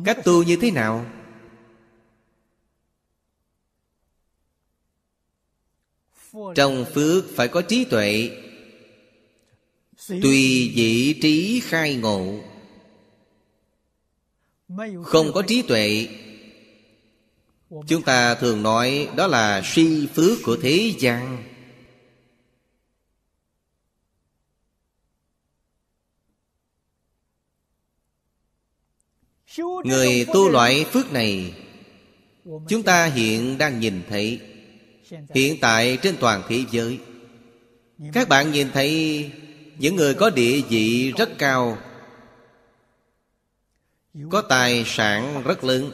A: Cách tu như thế nào? Trong phước phải có trí tuệ. Tùy vị trí khai ngộ. Không có trí tuệ. Chúng ta thường nói đó là suy phước của thế gian. Người tu loại phước này, Chúng ta hiện đang nhìn thấy. Hiện tại trên toàn thế giới, Các bạn nhìn thấy Những người có địa vị rất cao, Có tài sản rất lớn.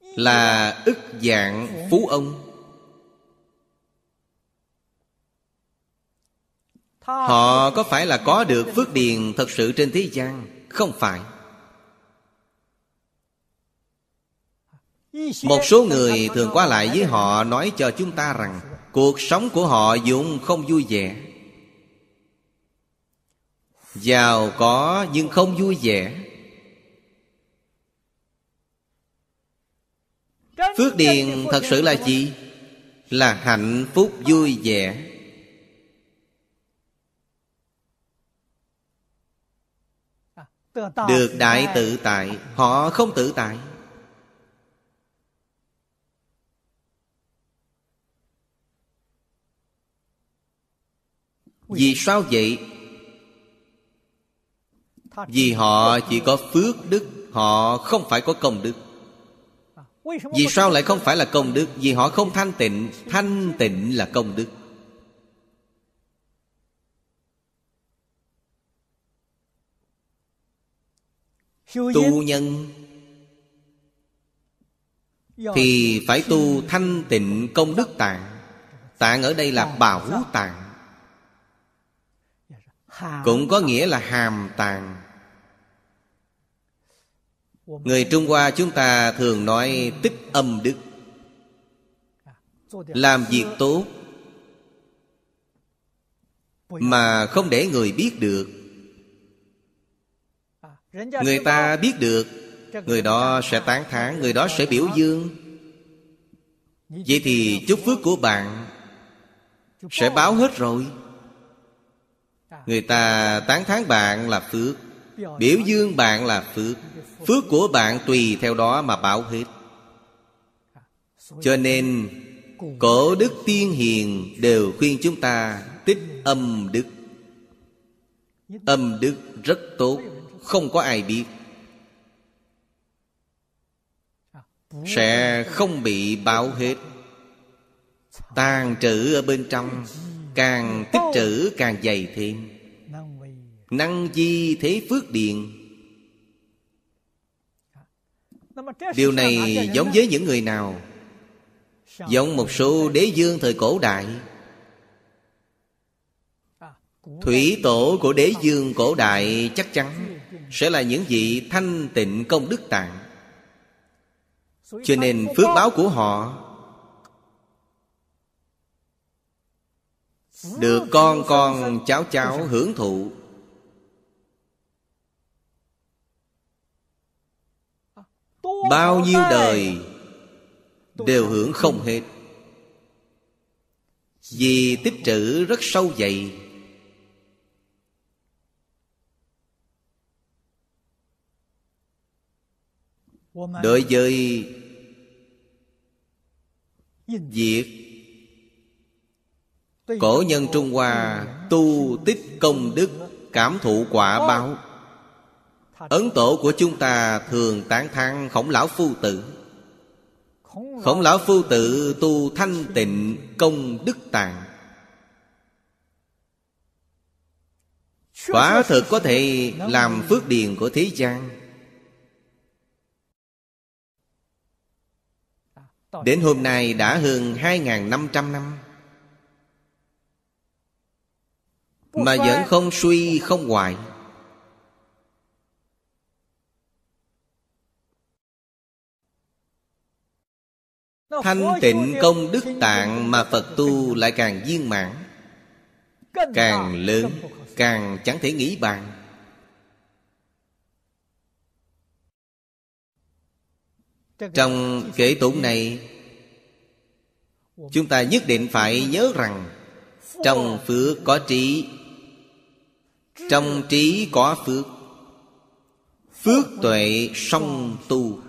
A: Là ức dạng phú ông. Họ có phải là có được phước điền thật sự trên thế gian? Không phải. Một số người thường qua lại với họ nói cho chúng ta rằng Cuộc sống của họ vốn không vui vẻ. Giàu có nhưng không vui vẻ. Phước điền thật sự là gì? Là hạnh phúc vui vẻ. Được đại tự tại, Họ không tự tại. Vì sao vậy? Vì họ chỉ có phước đức Họ không phải có công đức. Vì sao lại không phải là công đức? Vì họ không thanh tịnh Thanh tịnh là công đức. Tu nhân Thì phải tu thanh tịnh công đức tạng. Tạng ở đây là bảo tạng Cũng có nghĩa là hàm tạng Người Trung Hoa chúng ta thường nói tích âm đức. Làm việc tốt Mà không để người biết được. Người ta biết được Người đó sẽ tán thán Người đó sẽ biểu dương. Vậy thì chúc phước của bạn Sẽ báo hết rồi Người ta tán thán bạn là phước, Biểu dương bạn là phước Phước của bạn tùy theo đó mà báo hết. Cho nên, Cổ đức tiên hiền Đều khuyên chúng ta Tích âm đức. Âm đức rất tốt, Không có ai biết. Sẽ không bị báo hết. Tàn trữ ở bên trong Càng tích trữ, càng dày thêm. Năng di thế phước điện Điều này giống với những người nào? Giống một số đế dương thời cổ đại. Thủy tổ của đế dương cổ đại chắc chắn Sẽ là những vị thanh tịnh công đức tạng. Cho nên phước báo của họ Được con con, cháu cháu hưởng thụ. Bao nhiêu đời Đều hưởng không hết. Vì tích trữ rất sâu dày. Đối với Việc Cổ nhân Trung Hoa tu tích công đức, Cảm thụ quả báo. Ấn tổ của chúng ta thường tán thán khổng lão phu tử. Khổng lão phu tử tu thanh tịnh, công đức tạng. Quả thực có thể làm phước điền của thế gian. Đến hôm nay đã hơn 2.500 năm. Mà vẫn không suy không hoại Thanh tịnh công đức tạng mà Phật tu lại càng viên mãn. Càng lớn Càng chẳng thể nghĩ bàn. Trong kể tụng này Chúng ta nhất định phải nhớ rằng Trong phước có trí trong trí có phước Phước tuệ song tu.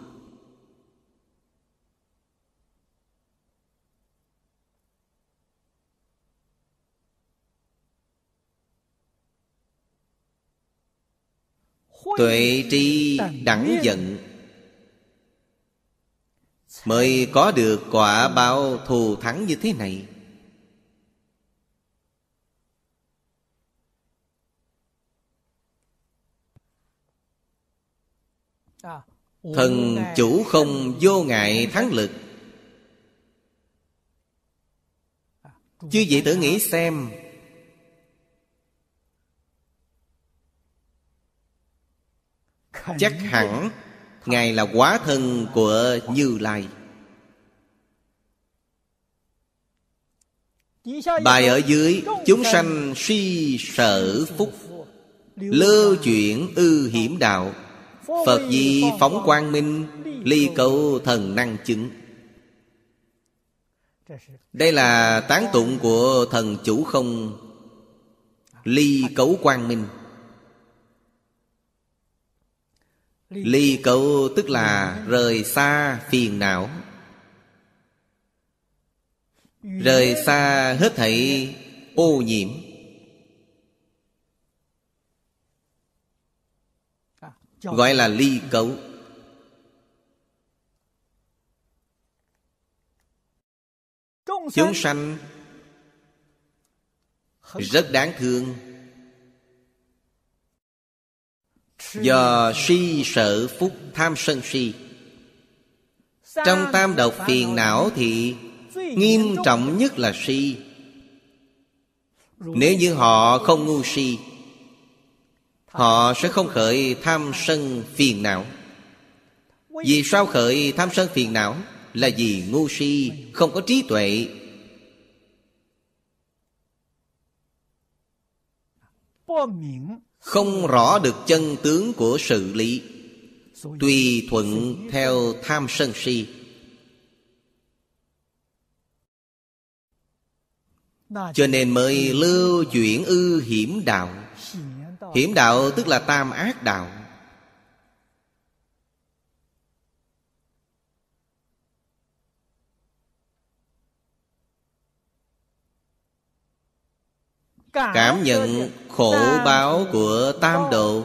A: Tuệ tri đẳng giận, Mới có được quả báo thù thắng như thế này. Thần chủ không vô ngại thắng lực. Chứ vậy tự nghĩ xem. Chắc hẳn Ngài là quá thân của Như Lai. Bài ở dưới Chúng sanh suy sở phúc. Lơ chuyển ư hiểm đạo Phật di phóng quang minh, Ly cầu thần năng chứng. Đây là tán tụng của thần chủ không, Ly cấu quang minh. Ly cầu tức là rời xa phiền não. Rời xa hết thảy ô nhiễm. Gọi là ly cấu. Chúng sanh Rất đáng thương. Do si sợ phúc tham sân si. Trong tam độc phiền não thì Nghiêm trọng nhất là si. Nếu như họ không ngu si Họ sẽ không khởi tham sân phiền não. Vì sao khởi tham sân phiền não? Là vì ngu si, Không có trí tuệ. Không rõ được chân tướng của sự lý. Tùy thuận theo tham sân si. Cho nên mới lưu chuyển ư hiểm đạo hiểm đạo tức là tam ác đạo. Cảm nhận khổ báo của tam độ.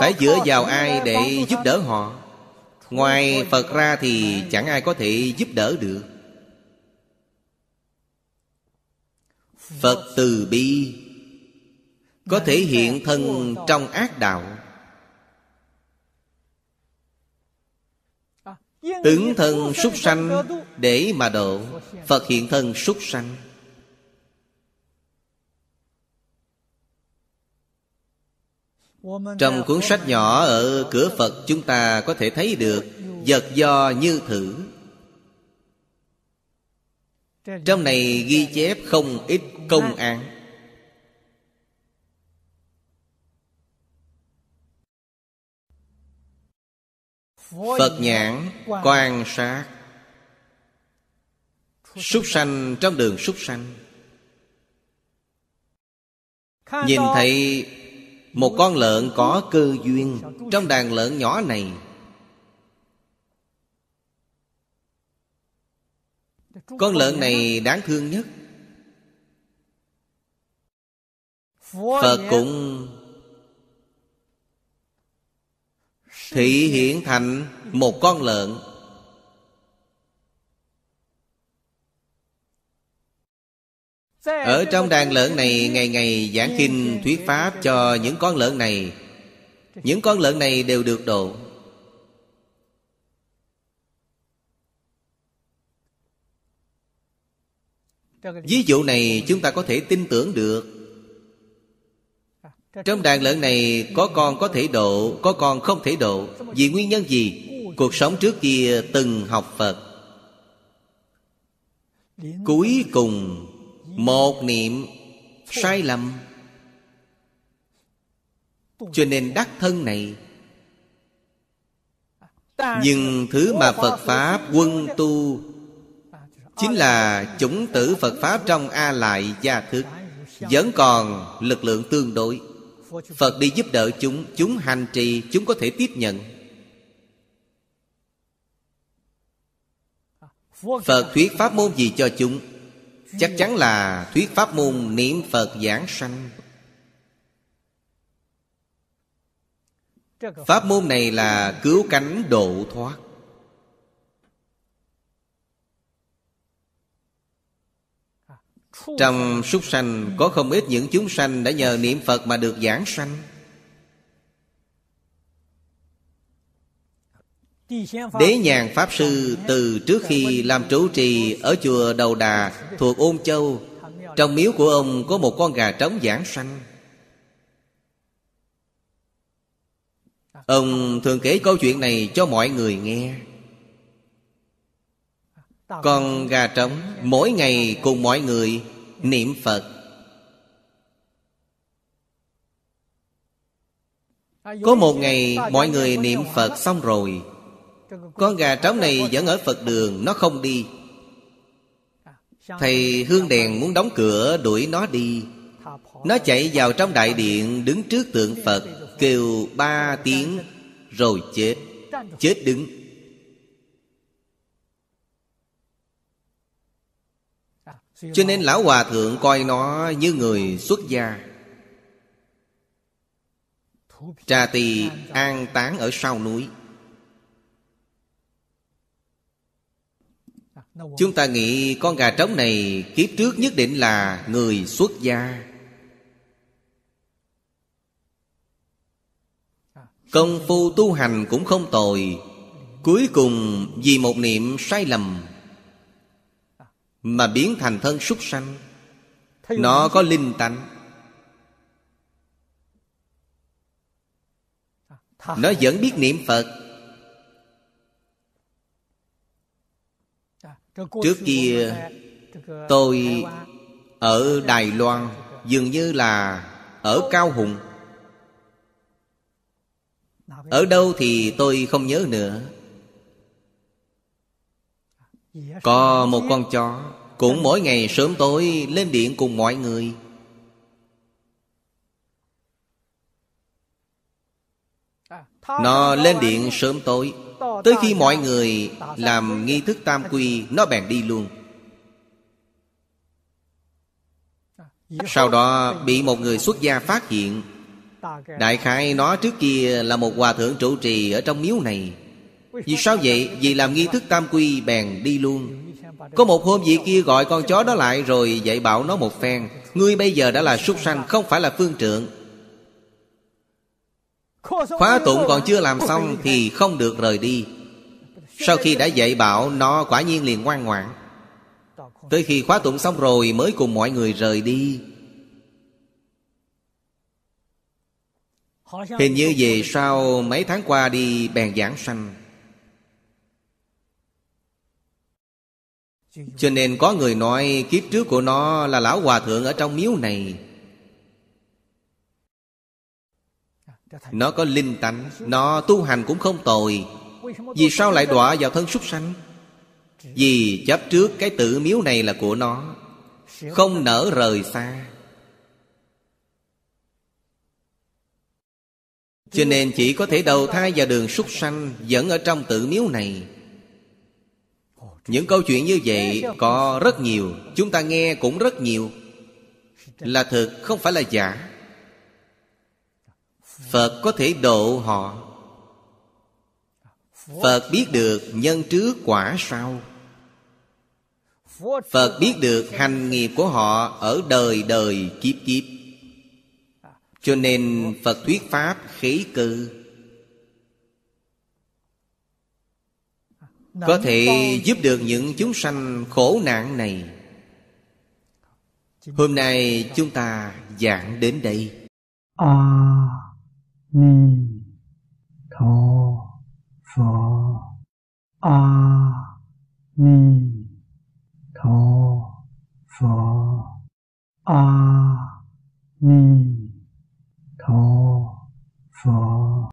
A: phải dựa vào ai để giúp đỡ họ? Ngoài phật ra thì chẳng ai có thể giúp đỡ được phật từ bi có thể hiện thân trong ác đạo. Ứng thân súc sanh để mà độ Phật hiện thân súc sanh. Trong cuốn sách nhỏ ở cửa Phật Chúng ta có thể thấy được Vật do như thử Trong này ghi chép không ít công án. Phật nhãn quan sát. Súc sanh trong đường súc sanh. Nhìn thấy một con lợn có cơ duyên Trong đàn lợn nhỏ này Con lợn này đáng thương nhất. Phật cũng Thị hiện thành một con lợn. Ở trong đàn lợn này Ngày ngày giảng kinh thuyết pháp cho những con lợn này, Những con lợn này đều được độ. Ví dụ này chúng ta có thể tin tưởng được. Trong đàn lợn này có con có thể độ Có con không thể độ. Vì nguyên nhân gì? Cuộc sống trước kia từng học Phật. Cuối cùng Một niệm sai lầm. Cho nên đắc thân này. Nhưng thứ mà Phật Pháp quân tu Chính là chủng tử Phật Pháp trong A Lại gia thức. Vẫn còn lực lượng tương đối. Phật đi giúp đỡ chúng Chúng hành trì, Chúng có thể tiếp nhận. Phật thuyết pháp môn gì cho chúng? Chắc chắn là thuyết pháp môn niệm Phật giảng sanh. Pháp môn này là cứu cánh độ thoát. Trong súc sanh, có không ít những chúng sanh đã nhờ niệm Phật mà được giảng sanh. Đế nhàn Pháp Sư từ trước khi làm trụ trì ở chùa Đầu Đà thuộc Ôn Châu, Trong miếu của ông có một con gà trống giảng sanh. Ông thường kể câu chuyện này cho mọi người nghe. Con gà trống, mỗi ngày cùng mọi người niệm Phật. Có một ngày, mọi người niệm Phật xong rồi. Con gà trống này vẫn ở Phật đường, Nó không đi. Thầy hương đèn muốn đóng cửa, đuổi nó đi. Nó chạy vào trong đại điện, Đứng trước tượng Phật, Kêu ba tiếng, Rồi chết. Chết đứng. Cho nên Lão Hòa Thượng coi nó như người xuất gia. Trà tỳ an táng ở sau núi. Chúng ta nghĩ con gà trống này Kiếp trước nhất định là người xuất gia. Công phu tu hành cũng không tồi. Cuối cùng vì một niệm sai lầm Mà biến thành thân súc sanh. Nó có linh tánh. Nó vẫn biết niệm Phật. Trước kia tôi ở Đài Loan Dường như là ở Cao Hùng. Ở đâu thì tôi không nhớ nữa. Có một con chó cũng mỗi ngày sớm tối lên điện cùng mọi người. Nó lên điện sớm tối. Tới khi mọi người làm nghi thức tam quy, Nó bèn đi luôn. Sau đó bị một người xuất gia phát hiện. Đại khái nó trước kia là một hòa thượng trụ trì ở trong miếu này. Vì sao vậy? Vì làm nghi thức tam quy bèn đi luôn. Có một hôm vị kia gọi con chó đó lại rồi dạy bảo nó một phen. Ngươi bây giờ đã là súc sanh, không phải là phương trượng Khóa tụng còn chưa làm xong thì không được rời đi. Sau khi đã dạy bảo, nó quả nhiên liền ngoan ngoãn. Tới khi khóa tụng xong rồi mới cùng mọi người rời đi. Hình như về sau mấy tháng qua đi, bèn giảng sanh. Cho nên có người nói kiếp trước của nó là lão hòa thượng ở trong miếu này. Nó có linh tánh, Nó tu hành cũng không tồi. Vì sao lại đọa vào thân súc sanh? Vì chấp trước cái tự miếu này là của nó, Không nở rời xa. Cho nên chỉ có thể đầu thai vào đường súc sanh Vẫn ở trong tự miếu này. Những câu chuyện như vậy có rất nhiều, Chúng ta nghe cũng rất nhiều. Là thực không phải là giả. Phật có thể độ họ. Phật biết được nhân trước quả sau Phật biết được hành nghiệp của họ Ở đời đời kiếp kiếp. Cho nên Phật thuyết Pháp khí cư có thể giúp được những chúng sanh khổ nạn này. Hôm nay chúng ta giảng đến đây.
C: A à, ni tho pho. A à, ni tho pho. A à, ni tho pho.